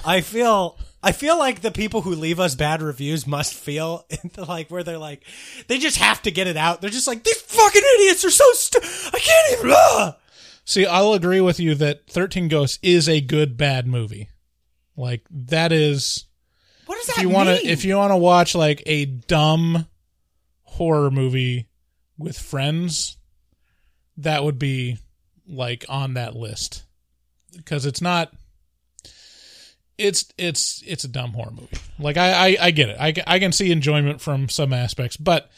I feel I feel like the people who leave us bad reviews must feel like where they're like they just have to get it out. They're just like these fucking idiots are so stu- I can't even. Blah! See, I'll agree with you that 13 Ghosts is a good bad movie. Like that is What does if that you want to mean? if you want to watch like a dumb horror movie with friends, that would be like on that list because it's not. It's it's it's a dumb horror movie. Like I I, I get it. I, I can see enjoyment from some aspects, but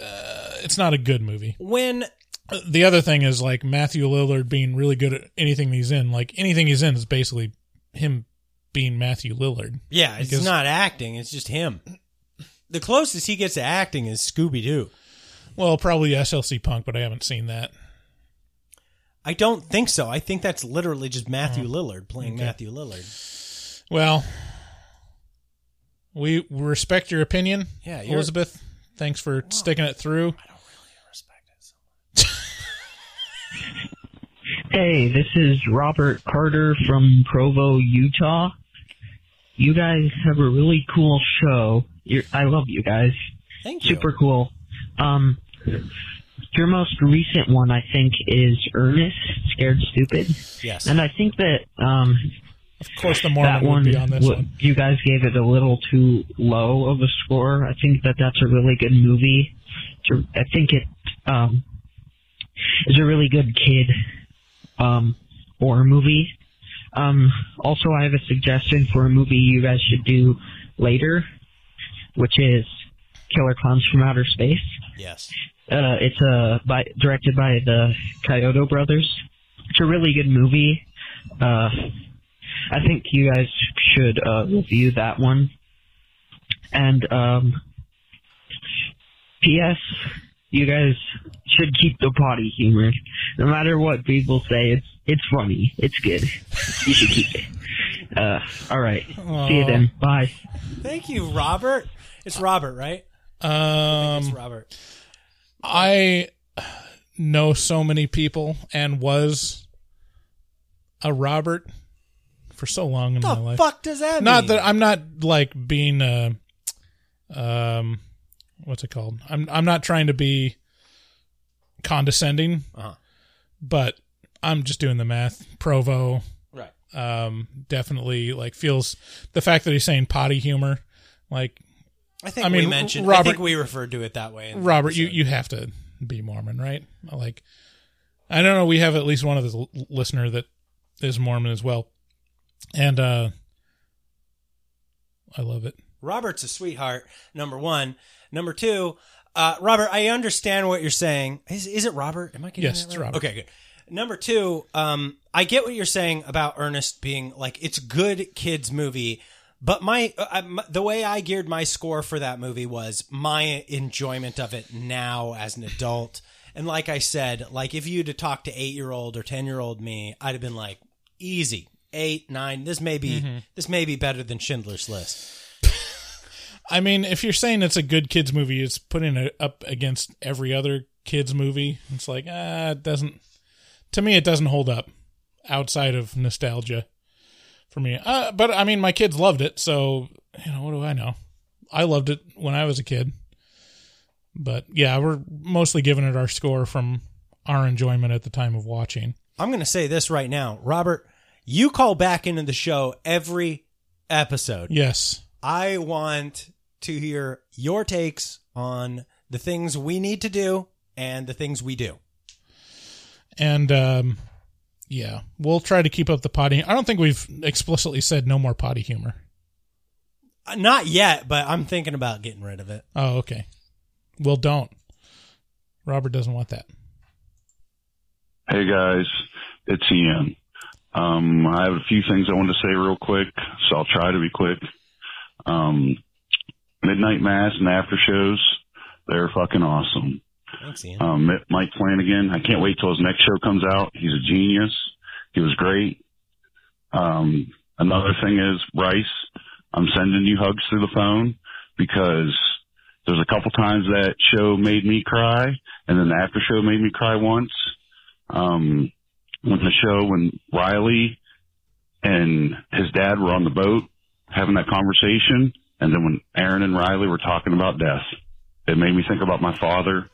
uh, it's not a good movie. when The other thing is like Matthew Lillard being really good at anything he's in. Like anything he's in is basically him being Matthew Lillard. yeah, it's Because- not acting. It's just him. The closest he gets to acting is Scooby Doo. Well, probably SLC Punk, but I haven't seen that. I don't think so. I think that's literally just Matthew Lillard playing Okay. Matthew Lillard. Well, we respect your opinion, Yeah, you're- Elizabeth. Thanks for sticking it through. I don't really respect it. Hey, this is Robert Carter from Provo, Utah. You guys have a really cool show. You're, I love you guys. Thank you. Super cool. Um, your most recent one, I think, is Ernest, Scared Stupid. Yes. And I think that, um, Of course, the Mormon that would one, be on this w- one. you guys gave it a little too low of a score. I think that that's a really good movie. It's a- I think it um, is a really good kid um, horror movie. Um, also, I have a suggestion for a movie you guys should do later, which is Killer Klowns from Outer Space. Yes. Uh, it's uh, by, directed by the Chiodo brothers. It's a really good movie. Uh, I think you guys should uh, review that one. And um, P.S. You guys should keep the potty humor. No matter what people say, it's it's funny. It's good. You should keep it. Uh, all right. See you then. Bye. Thank you, Robert. It's Robert, right? Um, it's Robert. I know so many people and was a Robert for so long in The my life. fuck does that Not mean? that I'm not like being uh um what's it called? I'm I'm not trying to be condescending. Uh-huh. But I'm just doing the math. Provo Right. um definitely like feels the fact that he's saying potty humor like I think I mean we mentioned. Robert I think we referred to it that way. in the Robert, you, episode. you have to be Mormon, right? Like, I don't know. We have at least one of the l- listener that is Mormon as well, and uh I love it. Robert's a sweetheart. Number one. Number two. Uh, Robert, I understand what you're saying. Is is it Robert? Am I getting Yes, that it's right? Robert. Okay, good. Number two. Um, I get what you're saying about Ernest being like it's good kids movie, but my, uh, um, the way I geared my score for that movie was my enjoyment of it now as an adult. And like I said, like if you'd have talked to eight year old or ten year old me, I'd have been like, easy, eight, nine. This may be Mhm. this may be better than Schindler's List. I mean, if you're saying it's a good kids movie, it's putting it up against every other kids movie. It's like ah, it doesn't. To me, it doesn't hold up outside of nostalgia for me. Uh, but I mean, my kids loved it, so you know what do I know? I loved it when I was a kid. But yeah, we're mostly giving it our score from our enjoyment at the time of watching. I'm going to say this right now, Robert. You call back into the show every episode. Yes. I want to hear your takes on the things we need to do and the things we do. And um, yeah, we'll try to keep up the potty. I don't think we've explicitly said no more potty humor. Uh, Not yet, but I'm thinking about getting rid of it. Oh, okay. Well, don't. Robert doesn't want that. Hey guys, it's Ian. Um, I have a few things I want to say real quick, so I'll try to be quick. Um, Midnight Mass and after shows, they're fucking awesome. Thanks, Ian. Um, Mike Flanagan, I can't wait till his next show comes out. He's a genius. He was great. Um, another thing is Bryce, I'm sending you hugs through the phone because there's a couple times that show made me cry and then the after show made me cry once. Um, when the show, when Riley and his dad were on the boat having that conversation and then when Erin and Riley were talking about death, it made me think about my father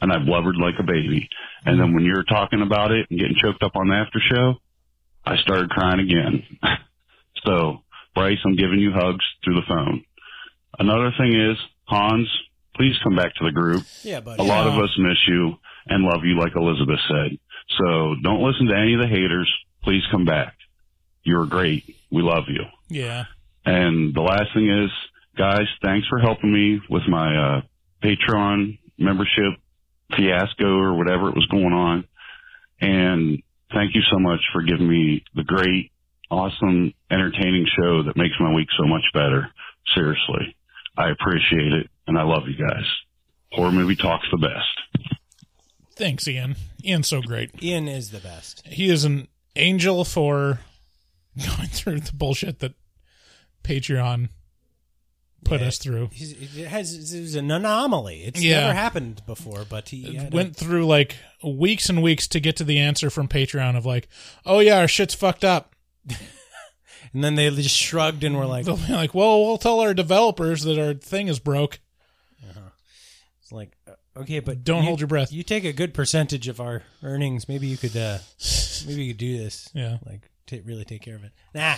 and I blubbered like a baby. And then when you were talking about it and getting choked up on the after show, I started crying again. so Bryce, I'm giving you hugs through the phone. Another thing is Hans, please come back to the group. Yeah, buddy. A lot of us miss you and love you like Elizabeth said. So don't listen to any of the haters. Please come back. You're great. We love you. Yeah. And the last thing is, guys, thanks for helping me with my uh, Patreon membership fiasco or whatever it was going on. And thank you so much for giving me the great, awesome, entertaining show that makes my week so much better. Seriously. I appreciate it and I love you guys. Horror Movie Talk's the best. Thanks, Ian. Ian's so great. Ian is the best. He is an angel for going through the bullshit that Patreon put us through. It has it was an anomaly. It's Yeah. never happened before, but he had a- Went through like weeks and weeks to get to the answer from Patreon of like, oh yeah, our shit's fucked up. and then they just shrugged and were like, They'll be like, well, we'll tell our developers that our thing is broke. Okay, but Don't you- hold your breath. You take a good percentage of our earnings. Maybe you could, uh, maybe you could do this. Yeah. like ta really take care of it. Nah,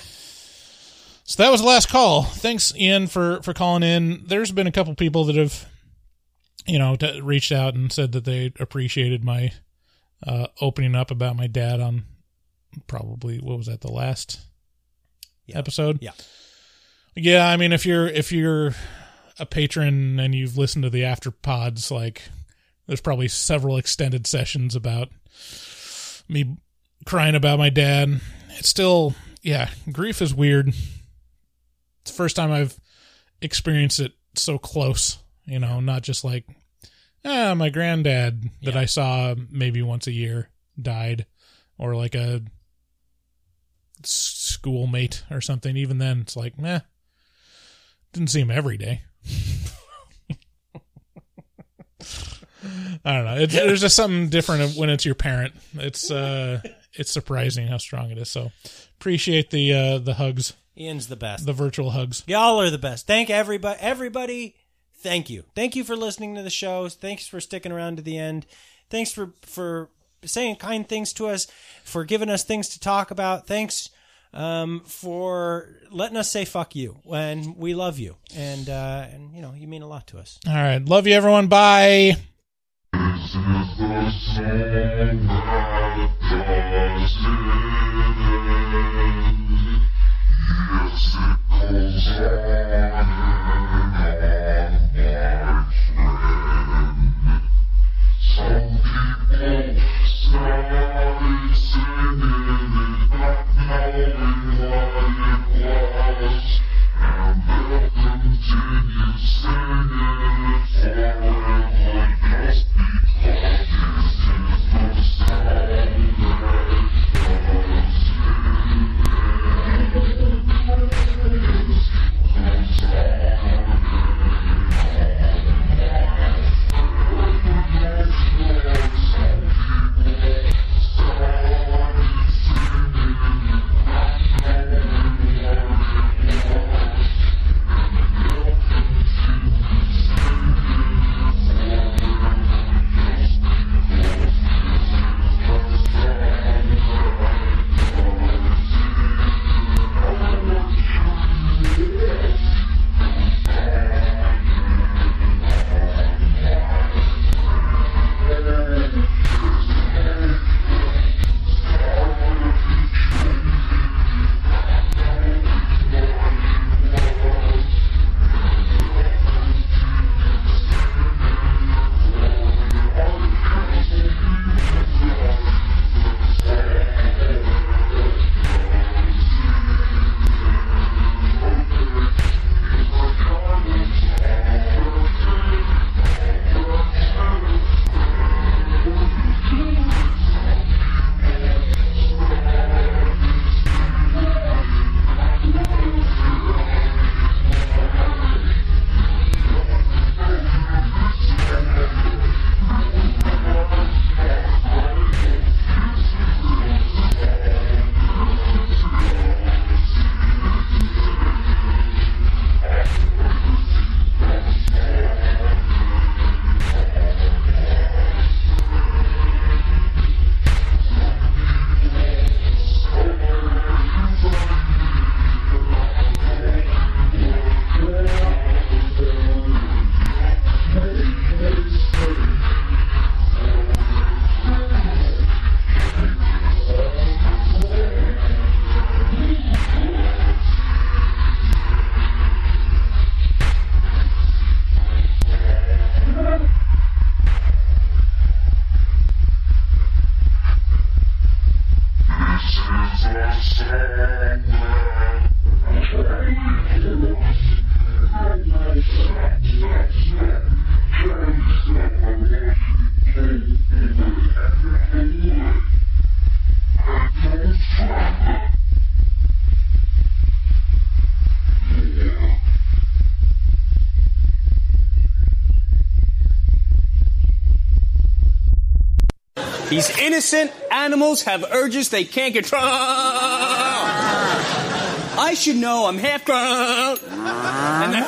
So that was the last call. Thanks, Ian, for for calling in. There's been a couple people that have, you know, t- reached out and said that they appreciated my uh, opening up about my dad on probably what was that the last episode. Yeah. Yeah, I mean, if you're if you're a patron and you've listened to the after pods, like there's probably several extended sessions about me crying about my dad. It's still, yeah, grief is weird. It's the first time I've experienced it so close, you know, not just like Ah, my granddad that I saw maybe once a year died, or like a schoolmate or something. Even then, it's like, meh. Didn't see him every day. I don't know. It's, there's just something different when it's your parent. It's uh, it's surprising how strong it is. So appreciate the uh, the hugs, Ian's the best. the virtual hugs. Y'all are the best. Thank everybody. Everybody, thank you. Thank you for listening to the shows. Thanks for sticking around to the end. Thanks for for saying kind things to us, for giving us things to talk about. Thanks um, for letting us say fuck you when we love you, and uh, and you know you mean a lot to us. All right, love you, everyone. Bye. These innocent animals have urges they can't control. I should know I'm half grown. And the